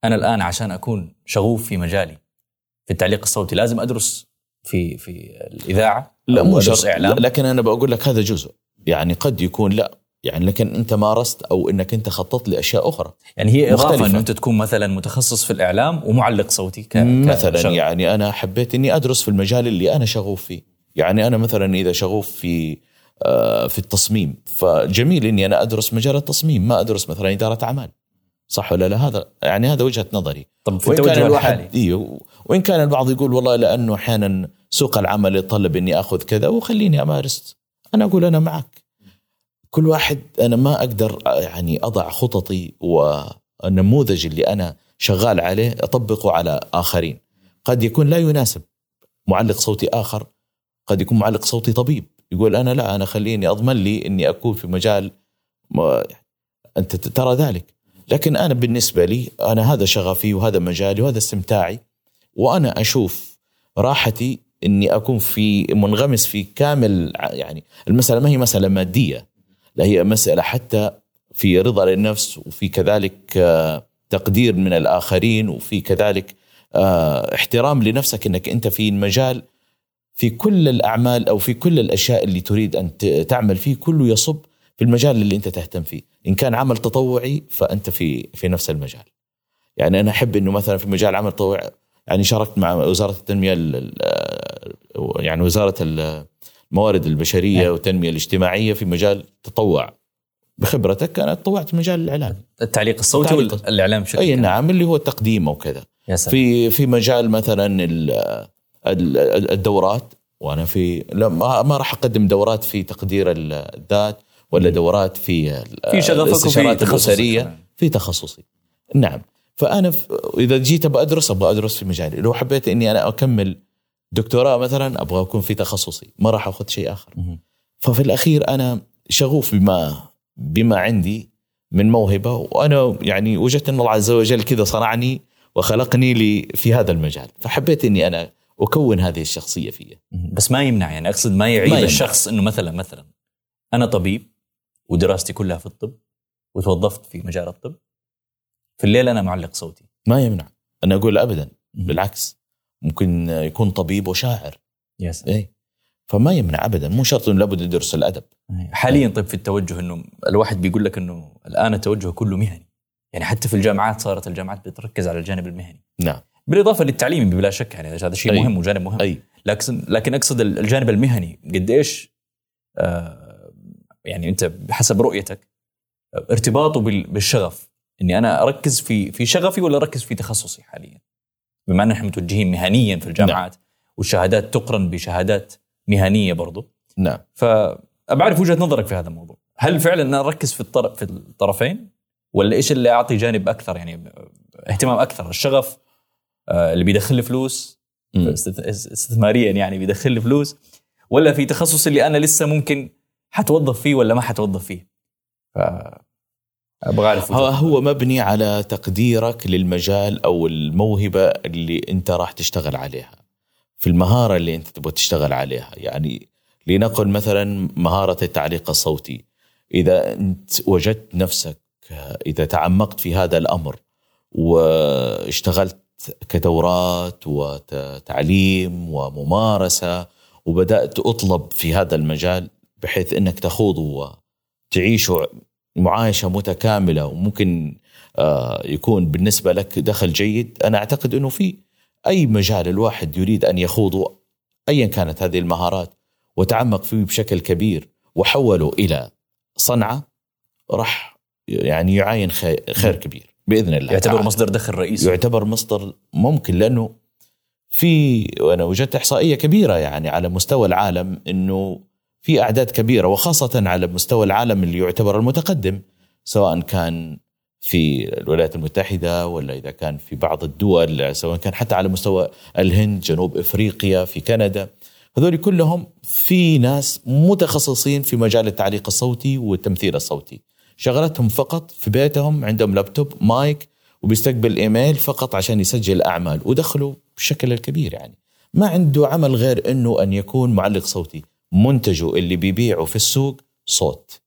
Speaker 1: أنا الآن عشان أكون شغوف في مجالي التعليق الصوتي. لازم أدرس في في الإذاعة.
Speaker 2: لا مو شرط إعلام. لكن أنا بقول لك هذا جزء. يعني قد يكون لا. يعني لكن أنت مارست أو إنك أنت خططت لأشياء أخرى.
Speaker 1: يعني هي إضافة إنه أنت تكون مثلا متخصص في الإعلام ومعلق صوتي ك...
Speaker 2: مثلا كشغل. يعني أنا حبيت إني أدرس في المجال اللي أنا شغوف فيه. يعني أنا مثلا إذا شغوف في آه، في التصميم فجميل إني أنا أدرس مجال التصميم ما أدرس مثلا إدارة أعمال. صح ولا لا؟ هذا يعني هذا وجهة نظري.
Speaker 1: طب في التوجه الحالي.
Speaker 2: إيوه. وإن كان البعض يقول والله لأنه أحيانا سوق العمل يطلب إني آخذ كذا وخليني أمارس. أنا أقول أنا معك. كل واحد أنا ما أقدر يعني أضع خططي والنموذج اللي أنا شغال عليه أطبقه على آخرين. قد يكون لا يناسب معلق صوتي آخر قد يكون معلق صوتي طبيب. يقول أنا لا أنا خليني أضمن لي إني أكون في مجال أنت ترى ذلك. لكن أنا بالنسبة لي أنا هذا شغفي وهذا مجالي وهذا استمتاعي. وأنا أشوف راحتي إني أكون في منغمس في كامل يعني المسألة ما هي مسألة مادية لا هي مسألة حتى في رضا للنفس وفي كذلك آه، تقدير من الآخرين وفي كذلك آه، احترام لنفسك إنك أنت في مجال في كل الأعمال أو في كل الأشياء اللي تريد أن تعمل فيه كله يصب في المجال اللي أنت تهتم فيه. إن كان عمل تطوعي فأنت في في نفس المجال. يعني أنا أحب إنه مثلا في مجال عمل تطوعي يعني شاركت مع وزارة التنمية ال- ال- يعني وزارة الموارد البشرية
Speaker 1: نعم.
Speaker 2: والتنمية الاجتماعية في مجال تطوع بخبرتك أنا تطوعت في مجال الإعلام
Speaker 1: التعليق الصوتي. والاعلام بشكل أي.
Speaker 2: نعم اللي هو التقديم وكذا في في مجال مثلا ال- ال- الدورات وأنا في لا ما, ما راح أقدم دورات في تقدير ال- الذات ولا دورات في
Speaker 1: في شغفك وفي تخصصك
Speaker 2: الاسريه. في تخصصي نعم فأنا إذا جيت أبغى أدرس أبغى أدرس في مجالي لو حبيت إني أنا أكمل دكتوراه مثلا أبغى أكون في تخصصي ما راح أخذ شيء
Speaker 1: آخر.
Speaker 2: ففي الأخير أنا شغوف بما بما عندي من موهبة وأنا يعني وجدت أن الله عز وجل كذا صنعني وخلقني لي في هذا المجال فحبيت إني أنا أكون هذه الشخصية فيا
Speaker 1: مهم. بس ما يمنع يعني أقصد ما يعيب
Speaker 2: ما يمنع.
Speaker 1: الشخص إنه مثلا مثلا أنا طبيب ودراستي كلها في الطب وتوظفت في مجال الطب في الليل أنا معلق صوتي.
Speaker 2: ما يمنع. أنا أقول ابدا. بالعكس ممكن يكون طبيب وشاعر.
Speaker 1: سلام.
Speaker 2: اي فما يمنع ابدا. مو شرط إنه لابد يدرس الأدب.
Speaker 1: حاليا طيب في التوجه إنه الواحد بيقول لك إنه الآن التوجه كله مهني. يعني حتى في الجامعات صارت الجامعات بتركز على الجانب المهني.
Speaker 2: نعم.
Speaker 1: بالإضافة للتعليم بلا شك يعني هذا شيء
Speaker 2: أي.
Speaker 1: مهم وجانب مهم.
Speaker 2: أي.
Speaker 1: لكن لكن أقصد الجانب المهني قد إيش آه يعني أنت بحسب رؤيتك ارتباطه بال- بالشغف. إني أنا أركز في في شغفي ولا أركز في تخصصي حاليا؟ بما ان إحنا متوجهين مهنيا في الجامعات والشهادات تقرن بشهادات مهنية برضو.
Speaker 2: نعم.
Speaker 1: فبعرف وجهة نظرك في هذا الموضوع. هل فعلا أنا أركز في الطرف في الطرفين؟ ولا إيش اللي أعطي جانب أكثر؟ يعني اهتمام أكثر. الشغف آه، اللي بيدخل لي فلوس استثماريا يعني بيدخل لي فلوس. ولا في تخصص اللي أنا لسه ممكن حتوظف فيه ولا ما حتوظف فيه. ف أبغى أعرف
Speaker 2: هو هو مبني على تقديرك للمجال أو الموهبة اللي أنت راح تشتغل عليها في المهارة اللي أنت تبغى تشتغل عليها. يعني لنقل مثلا مهارة التعليق الصوتي. إذا أنت وجدت نفسك إذا تعمقت في هذا الأمر واشتغلت كدورات وتعليم وممارسة وبدأت أطلب في هذا المجال بحيث إنك تخوض وتعيش معايشة متكاملة وممكن آه، يكون بالنسبة لك دخل جيد أنا أعتقد إنه في أي مجال الواحد يريد أن يخوضه ايا كانت هذه المهارات وتعمق فيه بشكل كبير وحوله إلى صنعة راح يعني يعاين خير, خير كبير بإذن الله
Speaker 1: يعتبر
Speaker 2: تعالى.
Speaker 1: مصدر دخل رئيسي
Speaker 2: يعتبر مصدر ممكن لأنه في وأنا وجدت إحصائية كبيرة يعني على مستوى العالم إنه في أعداد كبيرة وخاصة على مستوى العالم اللي يعتبر المتقدم سواء كان في الولايات المتحدة ولا إذا كان في بعض الدول سواء كان حتى على مستوى الهند جنوب إفريقيا في كندا. هذول كلهم في ناس متخصصين في مجال التعليق الصوتي والتمثيل الصوتي. شغلتهم فقط في بيتهم عندهم لابتوب مايك وبيستقبل إيميل فقط عشان يسجل أعمال ودخلوا بشكل الكبير يعني. ما عنده عمل غير إنه أن يكون معلق صوتي. منتجه اللي بيبيعه في السوق صوت.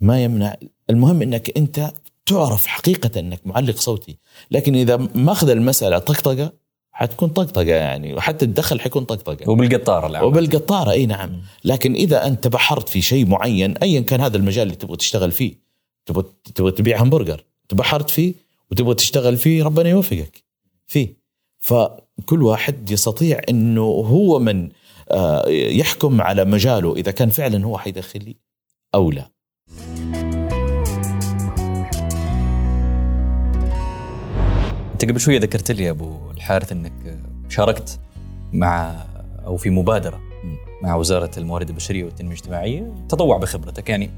Speaker 2: ما يمنع. المهم إنك أنت تعرف حقيقة إنك معلق صوتي. لكن إذا ماخذ المسألة طقطقة حتكون طقطقة يعني وحتى الدخل حيكون طقطقة.
Speaker 1: وبالقطاره العمل.
Speaker 2: وبالقطارة أي نعم. لكن إذا أنت بحرت في شيء معين ايا كان هذا المجال اللي تبغى تشتغل فيه. تبغى تبغى تبيع همبرجر. تبحرت فيه وتبغى تشتغل فيه ربنا يوفقك. فيه. فكل واحد يستطيع إنه هو من يحكم على مجاله. إذا كان فعلا هو حيدخل لي أو لا.
Speaker 1: أنت قبل شوية ذكرت لي يا أبو الحارث إنك شاركت مع أو في مبادرة مع وزارة الموارد البشرية والتنمية الاجتماعية تطوع بخبرتك. يعني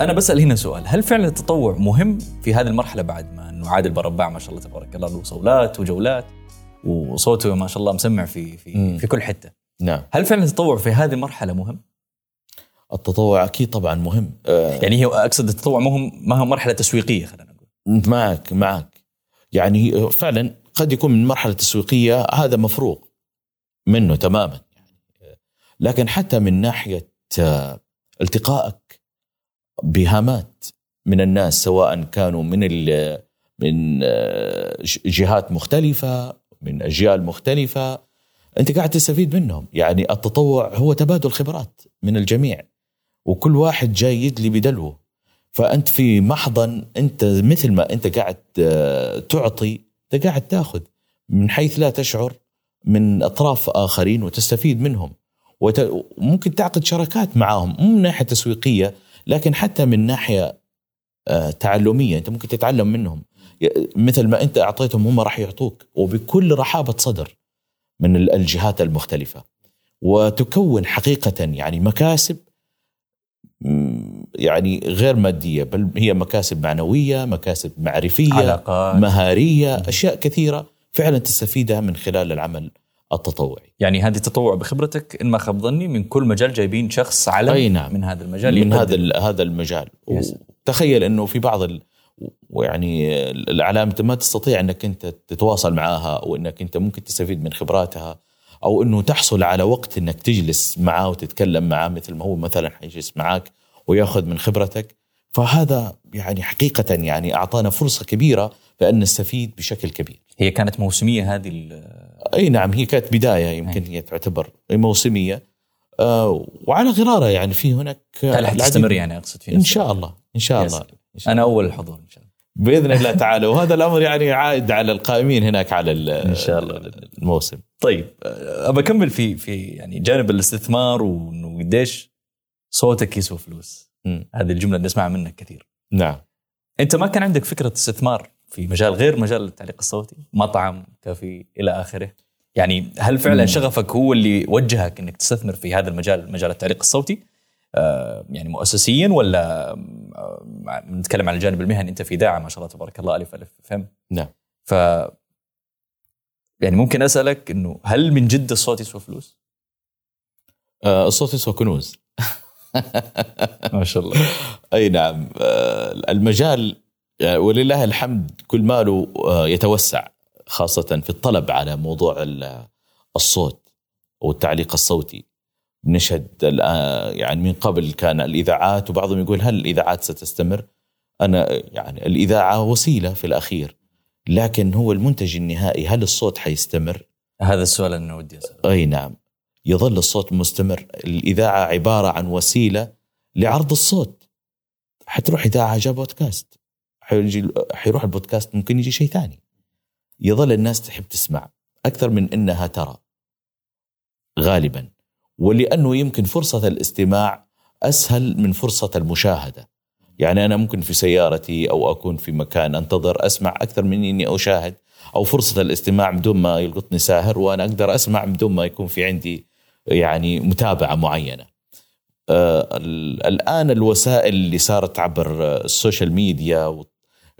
Speaker 1: أنا بسأل هنا سؤال هل فعلا التطوع مهم في هذه المرحلة بعد ما انه عادل برباع ما شاء الله تبارك الله له صولات وجولات وصوته ما شاء الله مسمع في في. في كل حتة؟
Speaker 2: نعم.
Speaker 1: هل فعلا التطوع في هذه المرحلة مهم؟
Speaker 2: التطوع أكيد طبعا مهم. آه،
Speaker 1: يعني هي أقصد التطوع ما هو ما هو مرحلة تسويقية خلينا نقول.
Speaker 2: معك معك. يعني فعلا قد يكون من مرحلة تسويقية هذا مفروغ منه تماما. لكن حتى من ناحية آه، التقائك بهامات من الناس سواء كانوا من ال- من آه، جهات مختلفة من أجيال مختلفة أنت قاعد تستفيد منهم. يعني التطوع هو تبادل خبرات من الجميع وكل واحد جاي يدلي بدلوه. فأنت في محضن أنت مثل ما أنت قاعد آه، تعطي أنت قاعد تاخذ. من حيث لا تشعر من أطراف آخرين وتستفيد منهم. وممكن تعقد شراكات معهم مو من ناحية تسويقية لكن حتى من ناحية آه، تعلمية. أنت ممكن تتعلم منهم. مثل ما أنت أعطيتهم هم راح يعطوك. وبكل رحابة صدر. من ال- الجهات المختلفة وتكون حقيقة يعني مكاسب يعني غير مادية بل هي مكاسب معنوية مكاسب معرفية
Speaker 1: علاقات
Speaker 2: مهارية أشياء كثيرة فعلا تستفيدها من خلال العمل التطوعي
Speaker 1: يعني هذه التطوع بخبرتك إن ما خاب ظني من كل مجال جايبين شخص علم
Speaker 2: أي نعم.
Speaker 1: من هذا المجال
Speaker 2: من
Speaker 1: يقدم.
Speaker 2: هذا هذا المجال
Speaker 1: يس.
Speaker 2: تخيل إنه في بعض. ويعني الإعلام أنت ما تستطيع أنك أنت تتواصل معها أو أنك أنت ممكن تستفيد من خبراتها أو أنه تحصل على وقت أنك تجلس معاه وتتكلم معاه مثل ما هو مثلا حيجلس معاك ويأخذ من خبرتك فهذا يعني حقيقة يعني أعطانا فرصة كبيرة بان نستفيد بشكل كبير.
Speaker 1: هي كانت موسمية هذه ال-
Speaker 2: أي نعم هي كانت بداية يمكن هي تعتبر موسمية آه وعلى غرارة يعني في هناك
Speaker 1: هل حتستمر يعني أقصد في
Speaker 2: إن
Speaker 1: نفس
Speaker 2: شاء؟ الله إن شاء الله. إن
Speaker 1: أنا أول الحضور إن شاء الله.
Speaker 2: بإذن الله تعالى. وهذا الأمر يعني عائد على القائمين هناك على ال-
Speaker 1: إن شاء الله.
Speaker 2: الموسم.
Speaker 1: طيب ابى اكمل في في يعني جانب الاستثمار وإنه قديش صوتك يسوى فلوس. هذه الجملة اللي نسمعها منك كثير.
Speaker 2: نعم.
Speaker 1: أنت ما كان عندك فكرة استثمار في مجال غير مجال التعليق الصوتي؟ مطعم كافي إلى آخره؟ يعني هل فعلا
Speaker 2: مم.
Speaker 1: شغفك هو اللي وجهك إنك تستثمر في هذا المجال مجال التعليق الصوتي؟ يعني مؤسسيا ولا آه، نتكلم عن الجانب المهني؟ أنت في اذاعه ما شاء الله تبارك الله ألف ألف فهم؟
Speaker 2: نعم.
Speaker 1: ف يعني ممكن أسألك إنه هل من جد الصوت يسوى فلوس؟
Speaker 2: آه الصوت يسوى كنوز.
Speaker 1: ما شاء الله.
Speaker 2: أي نعم. آه المجال آه، ولله الحمد كل ماله آه، يتوسع خاصة في الطلب على موضوع ال- الصوت والتعليق الصوتي. نشهد الآن يعني من قبل كان الإذاعات وبعضهم يقول هل الإذاعات ستستمر؟ أنا يعني الإذاعة وسيلة في الأخير لكن هو المنتج النهائي هل الصوت حيستمر؟
Speaker 1: هذا السؤال أنا ودي أسأله.
Speaker 2: أي نعم. يظل الصوت مستمر. الإذاعة عبارة عن وسيلة لعرض الصوت. حتروح إذاعة جاء بودكاست. حيجي حيروح البودكاست ممكن يجي شيء ثاني. يظل الناس تحب تسمع. أكثر من إنها ترى. غالبا. ولأنه يمكن فرصة الاستماع أسهل من فرصة المشاهدة. يعني أنا ممكن في سيارتي أو أكون في مكان أنتظر أسمع أكثر من إني أشاهد أو فرصة الاستماع بدون ما يلقطني ساهر وأنا أقدر أسمع بدون ما يكون في عندي يعني متابعة معينة. آه، ال- الآن الوسائل اللي صارت عبر السوشيال ميديا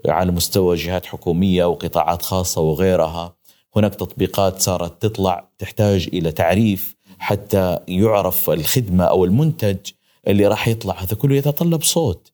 Speaker 2: على مستوى جهات حكومية وقطاعات خاصة وغيرها هناك تطبيقات صارت تطلع تحتاج إلى تعريف حتى يعرف الخدمة أو المنتج اللي راح يطلع. هذا كله يتطلب صوت.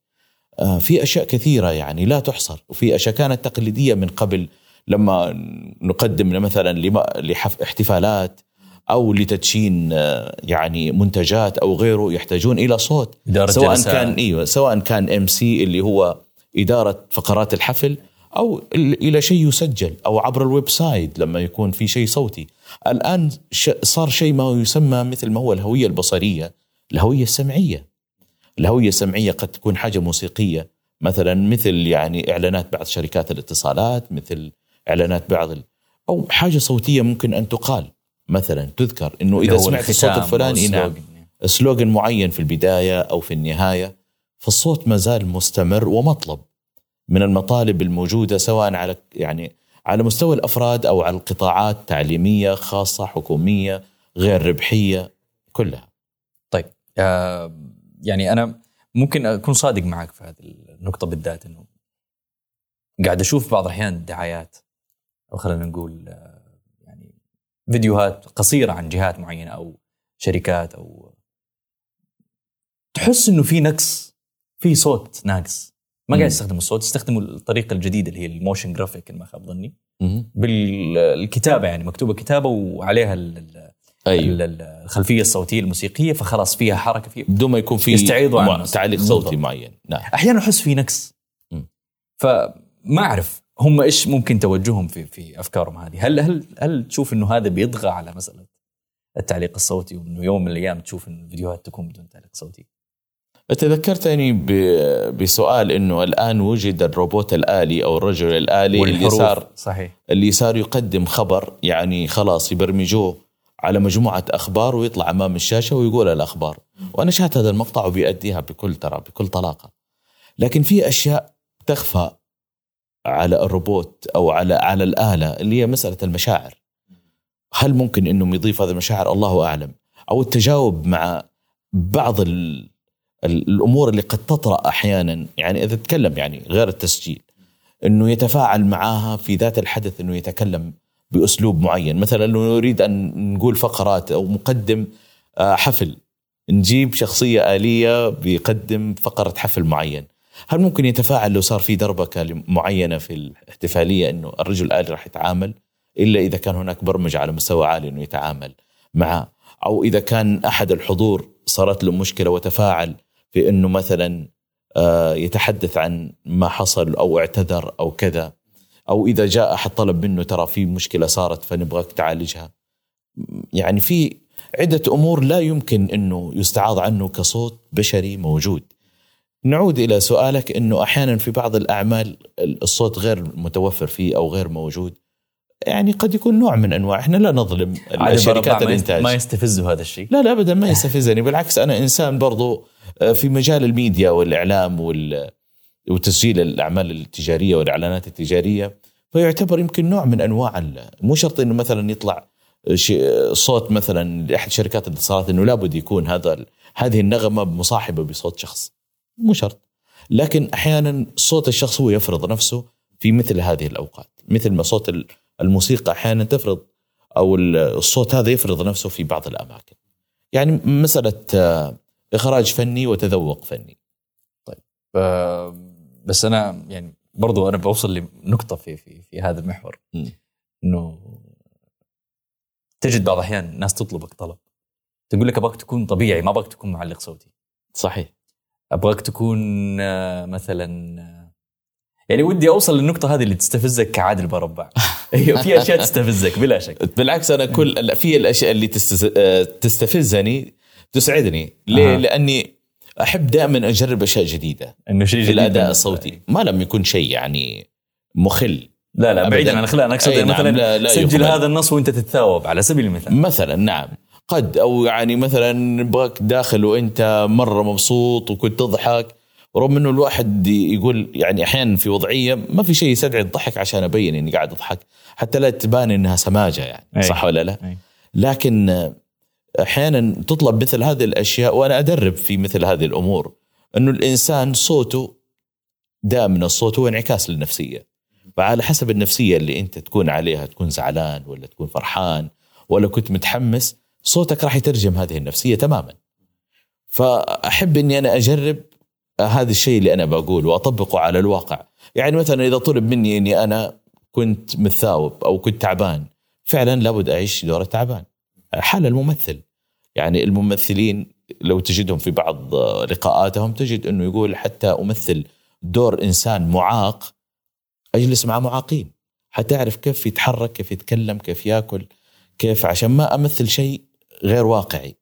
Speaker 2: آه، في أشياء كثيرة يعني لا تحصر. وفي أشياء كانت تقليدية من قبل لما نقدم مثلا لما- لحف- احتفالات أو لتدشين آه، يعني منتجات أو غيره يحتاجون إلى صوت.
Speaker 1: إدارة
Speaker 2: سواء
Speaker 1: جلسات.
Speaker 2: كان إيوه سواء كان MC اللي هو إدارة فقرات الحفل أو ال- إلى شيء يسجل أو عبر ال website لما يكون في شيء صوتي. الآن ش- صار شيء ما يسمى مثل ما هو الهوية البصرية الهوية السمعية. الهوية السمعية قد تكون حاجة موسيقية. مثلا مثل يعني إعلانات بعض شركات الاتصالات مثل إعلانات بعض ال... أو حاجة صوتية ممكن أن تقال. مثلا تذكر إذا
Speaker 1: هو
Speaker 2: سمعت الصوت الفلاني نعم. سلوغن معين في البداية أو في النهاية فالصوت ما زال مستمر ومطلب. من المطالب الموجودة سواء على يعني على مستوى الأفراد أو على القطاعات تعليمية خاصة حكومية غير ربحية كلها.
Speaker 1: طيب آه يعني أنا ممكن أكون صادق معك في هذه النقطة بالذات إنه قاعد أشوف بعض الأحيان دعايات أو خلينا نقول آه، يعني فيديوهات قصيرة عن جهات معينة أو شركات أو تحس إنه في نقص في صوت ناقص. ما قاعد. يستخدموا الصوت يستخدموا الطريقة الجديدة اللي هي ال motion graphic ما خاب ظني. بالكتابة يعني مكتوبة كتابة وعليها ال- ال- الخلفية الصوتية الموسيقية فخلاص فيها حركة فيها
Speaker 2: بدون ما يكون في
Speaker 1: يستعيضوا عنه.
Speaker 2: تعليق. صوتي معين نعم
Speaker 1: أحيانا أحس في نقص. فما أعرف هم إيش ممكن توجههم في في أفكارهم هذه هل هل هل تشوف إنه هذا بيطغى على مساله التعليق الصوتي وإنه يوم من الأيام تشوف انه الفيديوهات تكون بدون تعليق صوتي
Speaker 2: تذكرتني ب- بسؤال إنه الآن وجد الروبوت الآلي أو الرجل الآلي اللي. صار
Speaker 1: صحيح.
Speaker 2: اللي صار يقدم خبر يعني خلاص يبرمجوه على مجموعة أخبار ويطلع أمام الشاشة ويقول الأخبار. وأنا شاهدت هذا المقطع وبيأديها بكل ترى بكل طلاقة. لكن في أشياء تخفى على الروبوت أو على على الآلة اللي هي مسألة المشاعر. هل ممكن انه يضيف هذه المشاعر؟ الله أعلم. أو التجاوب مع بعض ال- الأمور اللي قد تطرأ أحيانا يعني إذا تكلم يعني غير التسجيل إنه يتفاعل معها في ذات الحدث إنه يتكلم بأسلوب معين. مثلا لو نريد أن نقول فقرات أو مقدم آه، حفل نجيب شخصية آلية بيقدم فقرة حفل معين. هل ممكن يتفاعل لو صار في دربكة معينة في الاحتفالية إنه الرجل الالي راح يتعامل إلا إذا كان هناك برمجة على مستوى عالي إنه يتعامل معه أو إذا كان أحد الحضور صارت له مشكلة وتفاعل في إنه مثلا آه، يتحدث عن ما حصل أو اعتذر أو كذا أو إذا جاء أحد طلب منه ترى في مشكلة صارت فنبغاك تعالجها. يعني في عدة أمور لا يمكن إنه يستعاض عنه كصوت بشري موجود. نعود إلى سؤالك إنه أحيانا في بعض الأعمال الصوت غير متوفر فيه أو غير موجود. يعني قد يكون نوع من أنواع إحنا لا نظلم شركات الانتاج
Speaker 1: ما يستفزه هذا الشيء.
Speaker 2: لا لا ابدا ما يستفزني. بالعكس أنا إنسان برضو آه، في مجال الميديا والإعلام وال وتسجيل الأعمال التجارية والإعلانات التجارية فيعتبر يمكن نوع من أنواع مو شرط إنه مثلا يطلع شيء- صوت مثلا لأحد شركات الاتصالات إنه لابد يكون هذا هذه النغمة مصاحبة بصوت شخص. مو شرط. لكن أحيانا صوت الشخص هو يفرض نفسه في مثل هذه الأوقات. مثل ما صوت ال- الموسيقى أحيانا تفرض أو ال- الصوت هذا يفرض نفسه في بعض الأماكن. يعني مسألة آه، إخراج فني وتذوق فني.
Speaker 1: آه، بس أنا يعني برضو أنا بوصل لنقطة في في في هذا المحور. إنه تجد بعض الأحيان ناس تطلبك طلب. تقول لك أبغاك تكون طبيعي ما أبغاك تكون معلق صوتي.
Speaker 2: صحيح.
Speaker 1: أبغاك تكون آه، مثلا آه، يعني ودي أوصل للنقطة هذه اللي تستفزك كعادل بربع. أيوه في أشياء تستفزك بلا شك.
Speaker 2: بالعكس أنا كل في الأشياء اللي آه، تستفزني تسعدني ليه؟
Speaker 1: أها.
Speaker 2: لأني أحب دائما أجرب أشياء جديدة
Speaker 1: إنه شيء جديد
Speaker 2: الاداء الصوتي ما لم يكن شيء يعني مخل
Speaker 1: لا لا. بعيدا عن الاخلاق
Speaker 2: أنا
Speaker 1: أقصد
Speaker 2: نعم،
Speaker 1: مثلا
Speaker 2: لا- لا
Speaker 1: سجل
Speaker 2: يقبل.
Speaker 1: هذا النص وأنت تتثاوب على سبيل المثال
Speaker 2: مثلا نعم قد أو يعني مثلا نبغاك داخل وأنت مرة مبسوط وكنت تضحك رغم إنه الواحد يقول يعني أحيانا في وضعية ما في شيء يستدعي الضحك عشان أبين إني قاعد أضحك حتى لا تبان إنها سماجة يعني
Speaker 1: أي.
Speaker 2: صح ولا لا؟
Speaker 1: أي.
Speaker 2: لكن آه، أحيانا تطلب مثل هذه الأشياء وأنا أدرب في مثل هذه الأمور إنه الإنسان صوته دائما الصوت هو انعكاس للنفسية. فعلى حسب النفسية اللي أنت تكون عليها تكون زعلان ولا تكون فرحان ولا كنت متحمس صوتك راح يترجم هذه النفسية تماما. فأحب إني أنا أجرب هذا الشيء اللي أنا بقوله وأطبقه على الواقع. يعني مثلا إذا طلب مني إني أنا كنت متثاوب أو كنت تعبان فعلا لابد أعيش دور التعبان حال الممثل. يعني الممثلين لو تجدهم في بعض لقاءاتهم تجد إنه يقول حتى أمثل دور إنسان معاق أجلس مع معاقين. حتى أعرف كيف يتحرك كيف يتكلم كيف يأكل كيف عشان ما أمثل شيء غير واقعي.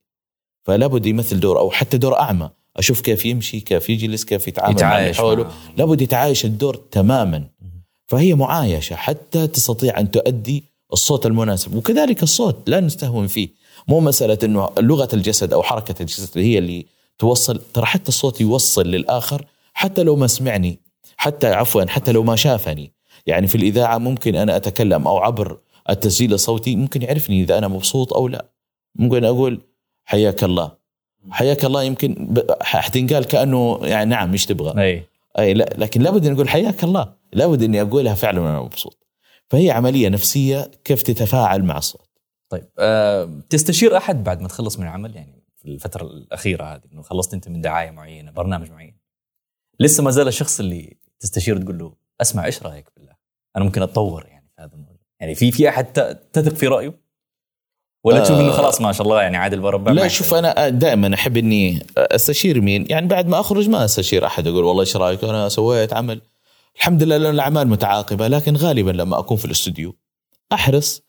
Speaker 2: فلا بد يمثل دور أو حتى دور أعمى. أشوف كيف يمشي كيف يجلس كيف يتعامل مع اللي حوله.
Speaker 1: معه.
Speaker 2: لابد يتعايش الدور تماما. فهي معايشة حتى تستطيع أن تؤدي الصوت المناسب وكذلك الصوت لا نستهون فيه. مو مسألة إنه لغة الجسد أو حركة الجسد هي اللي توصل ترى حتى الصوت يوصل للآخر حتى لو ما سمعني حتى عفوا حتى لو ما شافني. يعني في الإذاعة ممكن أنا أتكلم أو عبر التسجيل الصوتي ممكن يعرفني إذا أنا مبسوط أو لا. ممكن أقول حياك الله. حياك الله يمكن حتنقال كأنه يعني نعم إيش تبغى؟
Speaker 1: أي.
Speaker 2: أي لا لكن لابد إني أقول حياك الله. لابد إني أقولها فعلا وأنا مبسوط. فهي عملية نفسية كيف تتفاعل مع الصوت.
Speaker 1: طيب أه تستشير أحد بعد ما تخلص من العمل؟ يعني في الفترة الأخيرة هذه إنه خلصت أنت من دعاية معينة برنامج معين. لسه ما زال الشخص اللي تستشير تقول له أسمع إيش رأيك بالله؟ أنا ممكن أتطور يعني في هذا الموضوع يعني في في أحد تثق في رأيه؟ ولا تشوف إنه
Speaker 2: آه.
Speaker 1: خلاص ما شاء الله يعني عادل بربع
Speaker 2: لا شوف أنا دائما أحب إني أستشير مين؟ يعني بعد ما أخرج ما أستشير أحد أقول والله إيش رأيك؟ أنا سويت عمل. الحمد لله لأن الأعمال متعاقبة لكن غالبا لما أكون في الاستوديو أحرص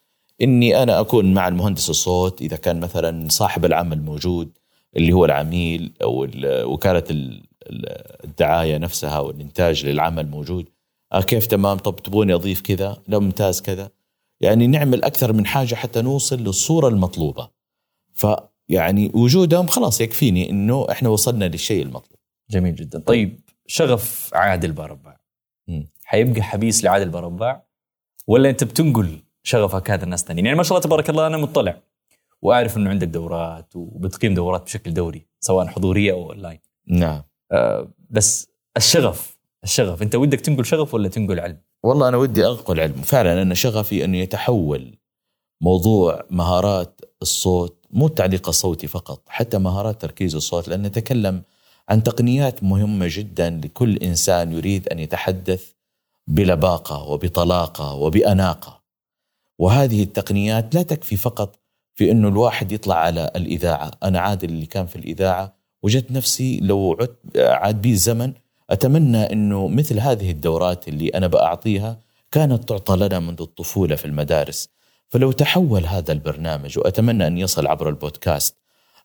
Speaker 2: إني أنا أكون مع المهندس الصوت إذا كان مثلا صاحب العمل موجود اللي هو العميل أو ال- وكالة ال- ال- الدعاية نفسها والإنتاج للعمل موجود. آه كيف تمام؟ طب تبغوني أضيف كذا؟ لا ممتاز كذا. يعني نعمل أكثر من حاجة حتى نوصل للصورة المطلوبة. فيعني وجودهم خلاص يكفيني إنه إحنا وصلنا للشيء المطلوب.
Speaker 1: جميل جدا. طيب شغف عادل بارباع
Speaker 2: مم.
Speaker 1: حيبقى حبيس لعادل بارباع ولا أنت بتنقل شغفك هذا الناس ثانيين يعني ما شاء الله تبارك الله أنا مطلع وأعرف إنه عندك دورات وبتقيم دورات بشكل دوري سواء حضورية أو أونلاين.
Speaker 2: نعم.
Speaker 1: آه بس الشغف الشغف أنت ودك تنقل شغف ولا تنقل علم؟
Speaker 2: والله أنا ودي أنقل علم فعلا أنا شغفي أنه يتحول موضوع مهارات الصوت مو التعليق الصوتي فقط حتى مهارات تركيز الصوت لأن نتكلم عن تقنيات مهمة جدا لكل إنسان يريد أن يتحدث بلباقة وبطلاقة وبأناقة. وهذه التقنيات لا تكفي فقط في إنه الواحد يطلع على الإذاعة. أنا عادل اللي كان في الإذاعة وجدت نفسي لو عدت عاد بي الزمن أتمنى إنه مثل هذه الدورات اللي أنا بأعطيها كانت تعطى لنا منذ الطفولة في المدارس. فلو تحول هذا البرنامج وأتمنى أن يصل عبر البودكاست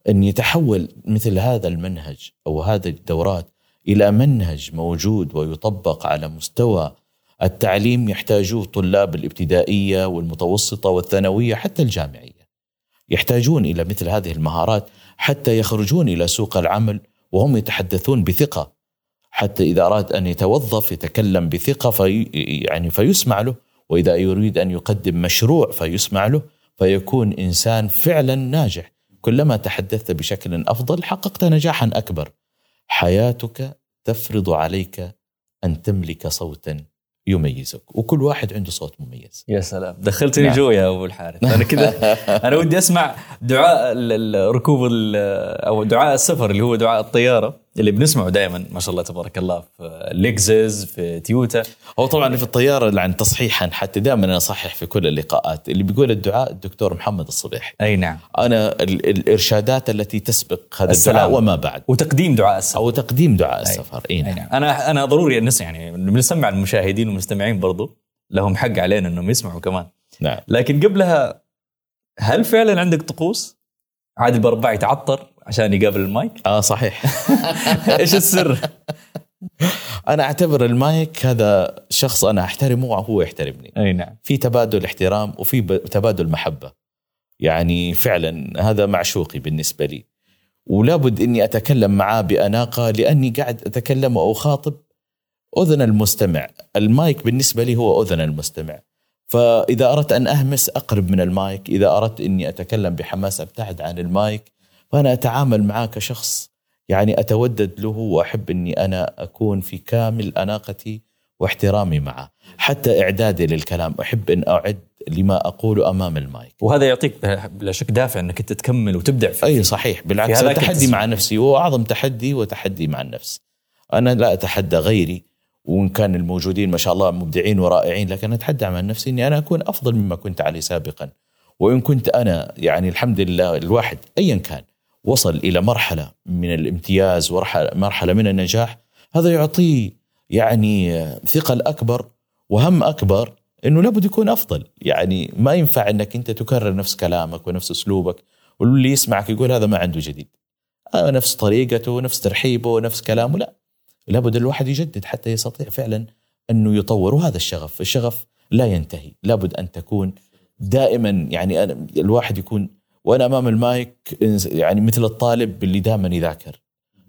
Speaker 2: أن يتحول مثل هذا المنهج أو هذه الدورات إلى منهج موجود ويطبق على مستوى التعليم يحتاجوه طلاب الابتدائية والمتوسطة والثانوية حتى الجامعية. يحتاجون إلى مثل هذه المهارات حتى يخرجون إلى سوق العمل وهم يتحدثون بثقة حتى إذا أراد أن يتوظف يتكلم بثقة في يعني فيسمع له وإذا يريد أن يقدم مشروع فيسمع له فيكون إنسان فعلا ناجح كلما تحدثت بشكل أفضل حققت نجاحا أكبر. حياتك تفرض عليك أن تملك صوتا يميزك وكل واحد عنده صوت مميز.
Speaker 1: يا سلام. دخلتني
Speaker 2: نعم.
Speaker 1: جو يا أبو الحارث. أنا كذا أنا ودي أسمع دعاء ركوب أو دعاء السفر اللي هو دعاء الطيارة. اللي بنسمعه دائما ما شاء الله تبارك الله في ليكزس في تويوتا
Speaker 2: هو طبعا في الطيارة عن تصحيحا حتى دائما أنا اصحح في كل اللقاءات. اللي بيقول الدعاء الدكتور محمد الصبيح
Speaker 1: أي نعم.
Speaker 2: أنا ال- الإرشادات التي تسبق هذا
Speaker 1: السلام.
Speaker 2: الدعاء وما بعد.
Speaker 1: وتقديم دعاء السفر.
Speaker 2: أو تقديم دعاء السفر.
Speaker 1: إي
Speaker 2: نعم.
Speaker 1: نعم. أنا أنا ضروري الناس يعني بنسمع المشاهدين والمستمعين برضو لهم حق علينا إنهم يسمعوا كمان.
Speaker 2: نعم.
Speaker 1: لكن قبلها هل فعلا عندك طقوس؟ عادل برباع يتعطر عشان يقابل المايك؟
Speaker 2: آه صحيح.
Speaker 1: إيش السر؟
Speaker 2: أنا أعتبر المايك هذا شخص أنا أحترمه وهو يحترمني.
Speaker 1: أي نعم.
Speaker 2: في تبادل احترام وفي تبادل محبة. يعني فعلا هذا معشوقي بالنسبة لي. ولابد إني أتكلم معاه بأناقة لأني قاعد أتكلم واخاطب أذن المستمع. المايك بالنسبة لي هو أذن المستمع. فإذا أردت أن أهمس أقرب من المايك. إذا أردت إني أتكلم بحماس أبتعد عن المايك. فانا أتعامل معاه كشخص يعني أتودد له وأحب إني أنا أكون في كامل أناقتي واحترامي معه. حتى إعدادي للكلام أحب إن أعد لما اقوله أمام المايك.
Speaker 1: وهذا يعطيك بلا شك دافع إنك أنت تكمل وتبدع فيه
Speaker 2: أي صحيح بالعكس
Speaker 1: في هذاك
Speaker 2: تحدي. مع نفسي هو اعظم تحدي وتحدي مع النفس. أنا لا أتحدى غيري وإن كان الموجودين ما شاء الله مبدعين ورائعين لكن أتحدى مع نفسي إني أنا أكون أفضل مما كنت عليه سابقا. وإن كنت أنا يعني الحمد لله الواحد ايا كان وصل إلى مرحلة من الامتياز ومرحله من النجاح هذا يعطيه يعني ثقل أكبر وهم أكبر إنه لابد يكون أفضل. يعني ما ينفع إنك أنت تكرر نفس كلامك ونفس أسلوبك واللي يسمعك يقول هذا ما عنده جديد. آه نفس طريقته نفس ترحيبه نفس كلامه لا. لابد الواحد يجدد حتى يستطيع فعلا إنه يطور وهذا الشغف الشغف لا ينتهي. لابد أن تكون دائما يعني الواحد يكون وأنا أمام المايك يعني مثل الطالب اللي دائما يذاكر.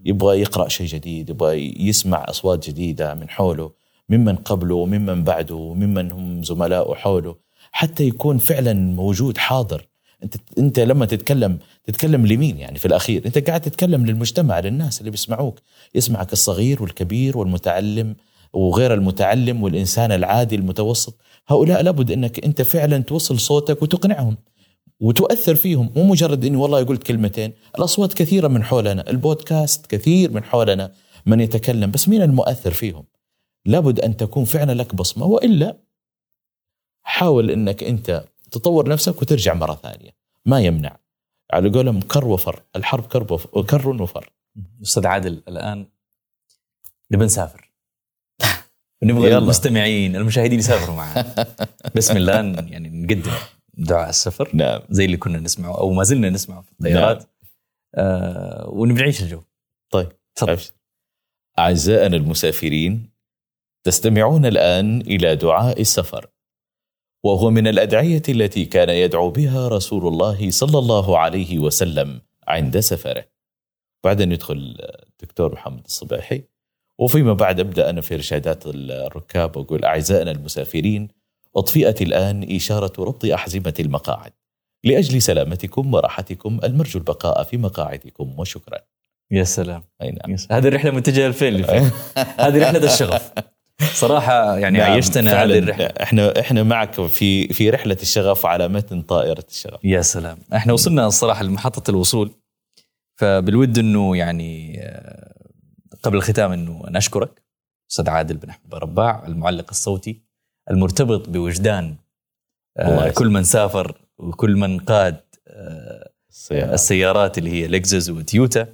Speaker 2: يبغى يقرأ شيء جديد يبغى يسمع أصوات جديدة من حوله ممن قبله وممن بعده وممن هم زملائه حوله حتى يكون فعلا موجود حاضر. أنت أنت لما تتكلم تتكلم لمين يعني في الأخير؟ أنت قاعد تتكلم للمجتمع للناس اللي بيسمعوك. يسمعك الصغير والكبير والمتعلم وغير المتعلم والإنسان العادي المتوسط. هؤلاء لابد أنك أنت فعلا توصل صوتك وتقنعهم. وتؤثر فيهم. مو مجرد إني والله قلت كلمتين. الأصوات كثيرة من حولنا. البودكاست كثير من حولنا من يتكلم. بس مين المؤثر فيهم؟ لابد أن تكون فعلا لك بصمة. وإلا حاول إنك أنت تطور نفسك وترجع مرة ثانية. ما يمنع. على قولهم كر وفر. الحرب كر وف- كر وفر
Speaker 1: أستاذ عادل الآن نبي نسافر. نبغى. المستمعين المشاهدين يسافروا معنا. بسم الله يعني نقدم. دعاء السفر.
Speaker 2: نعم.
Speaker 1: زي اللي كنا نسمعه أو ما زلنا نسمعه في الطيارات. آه ونبي نعيش الجو.
Speaker 2: طيب
Speaker 1: تفضل.
Speaker 2: أبشر. أعزائنا المسافرين تستمعون الآن إلى دعاء السفر وهو من الأدعية التي كان يدعو بها رسول الله صلى الله عليه وسلم عند سفره. بعدين يدخل الدكتور محمد الصباحي وفيما بعد أبدأ أنا في إرشادات الركاب وأقول أعزائنا المسافرين أطفئت الآن إشارة ربط أحزمة المقاعد. لأجل سلامتكم وراحتكم المرجو البقاء في مقاعدكم وشكرا.
Speaker 1: يا سلام.
Speaker 2: أي نعم.
Speaker 1: يس. هذه الرحلة متجهه لفين. هذه رحلة الشغف. صراحة يعني
Speaker 2: نعم،
Speaker 1: عيشتنا هذه الرحلة.
Speaker 2: إحنا إحنا معك في في رحلة الشغف على متن طائرة الشغف.
Speaker 1: يا سلام. إحنا وصلنا الصراحه لمحطة الوصول فبالود إنه يعني آه، قبل الختام إنه نشكرك أستاذ عادل بن أحمد رباع المعلق الصوتي. المرتبط بوجدان آه،. كل من سافر وكل من قاد آه،
Speaker 2: السيارة.
Speaker 1: السيارات اللي هي لكزس وتيوتا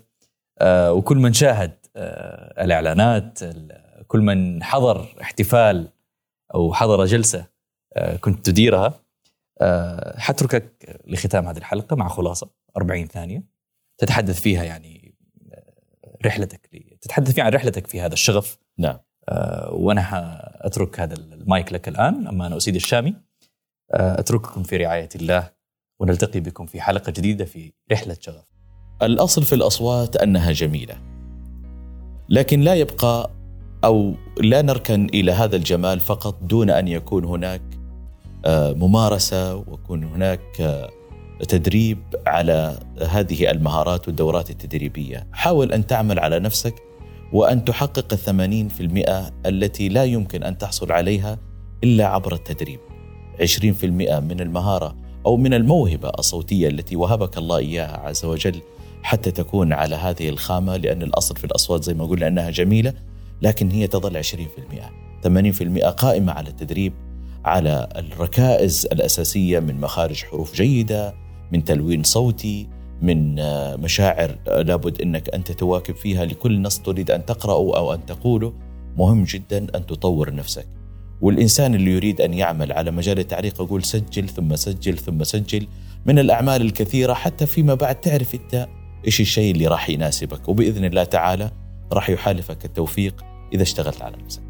Speaker 1: آه، وكل من شاهد آه، الإعلانات ال- كل من حضر احتفال أو حضر جلسة آه، كنت تديرها آه، حتركك لختام هذه الحلقة مع خلاصة 40 ثانية تتحدث فيها يعني رحلتك تتحدث فيها عن رحلتك في هذا الشغف
Speaker 2: نعم
Speaker 1: وأنا اترك هذا المايك لك الآن أما أنا أسيد الشامي. آه، أترككم في رعاية الله ونلتقي بكم في حلقة جديدة في رحلة شغف.
Speaker 2: الأصل في الأصوات أنها جميلة لكن لا يبقى أو لا نركن إلى هذا الجمال فقط دون أن يكون هناك آه، ممارسة ويكون هناك آه، تدريب على هذه المهارات والدورات التدريبية. حاول أن تعمل على نفسك وأن تحقق الثمانين في المئة التي لا يمكن أن تحصل عليها إلا عبر التدريب. عشرين في المئة من المهارة أو من الموهبة الصوتية التي وهبك الله إياها عز وجل حتى تكون على هذه الخامة لأن الأصل في الأصوات زي ما قلنا أنها جميلة لكن هي تظل 20% 80% قائمة على التدريب على الركائز الأساسية من مخارج حروف جيدة من تلوين صوتي من آه، مشاعر لابد إنك أنت تواكب فيها لكل نص تريد أن تقرأه أو أن تقوله. مهم جدا أن تطور نفسك. والإنسان اللي يريد أن يعمل على مجال التعليق أقول سجل ثم سجل ثم سجل. من الأعمال الكثيرة حتى فيما بعد تعرف أنت إيش الشيء اللي راح يناسبك. وبإذن الله تعالى راح يحالفك التوفيق إذا اشتغلت على نفسك.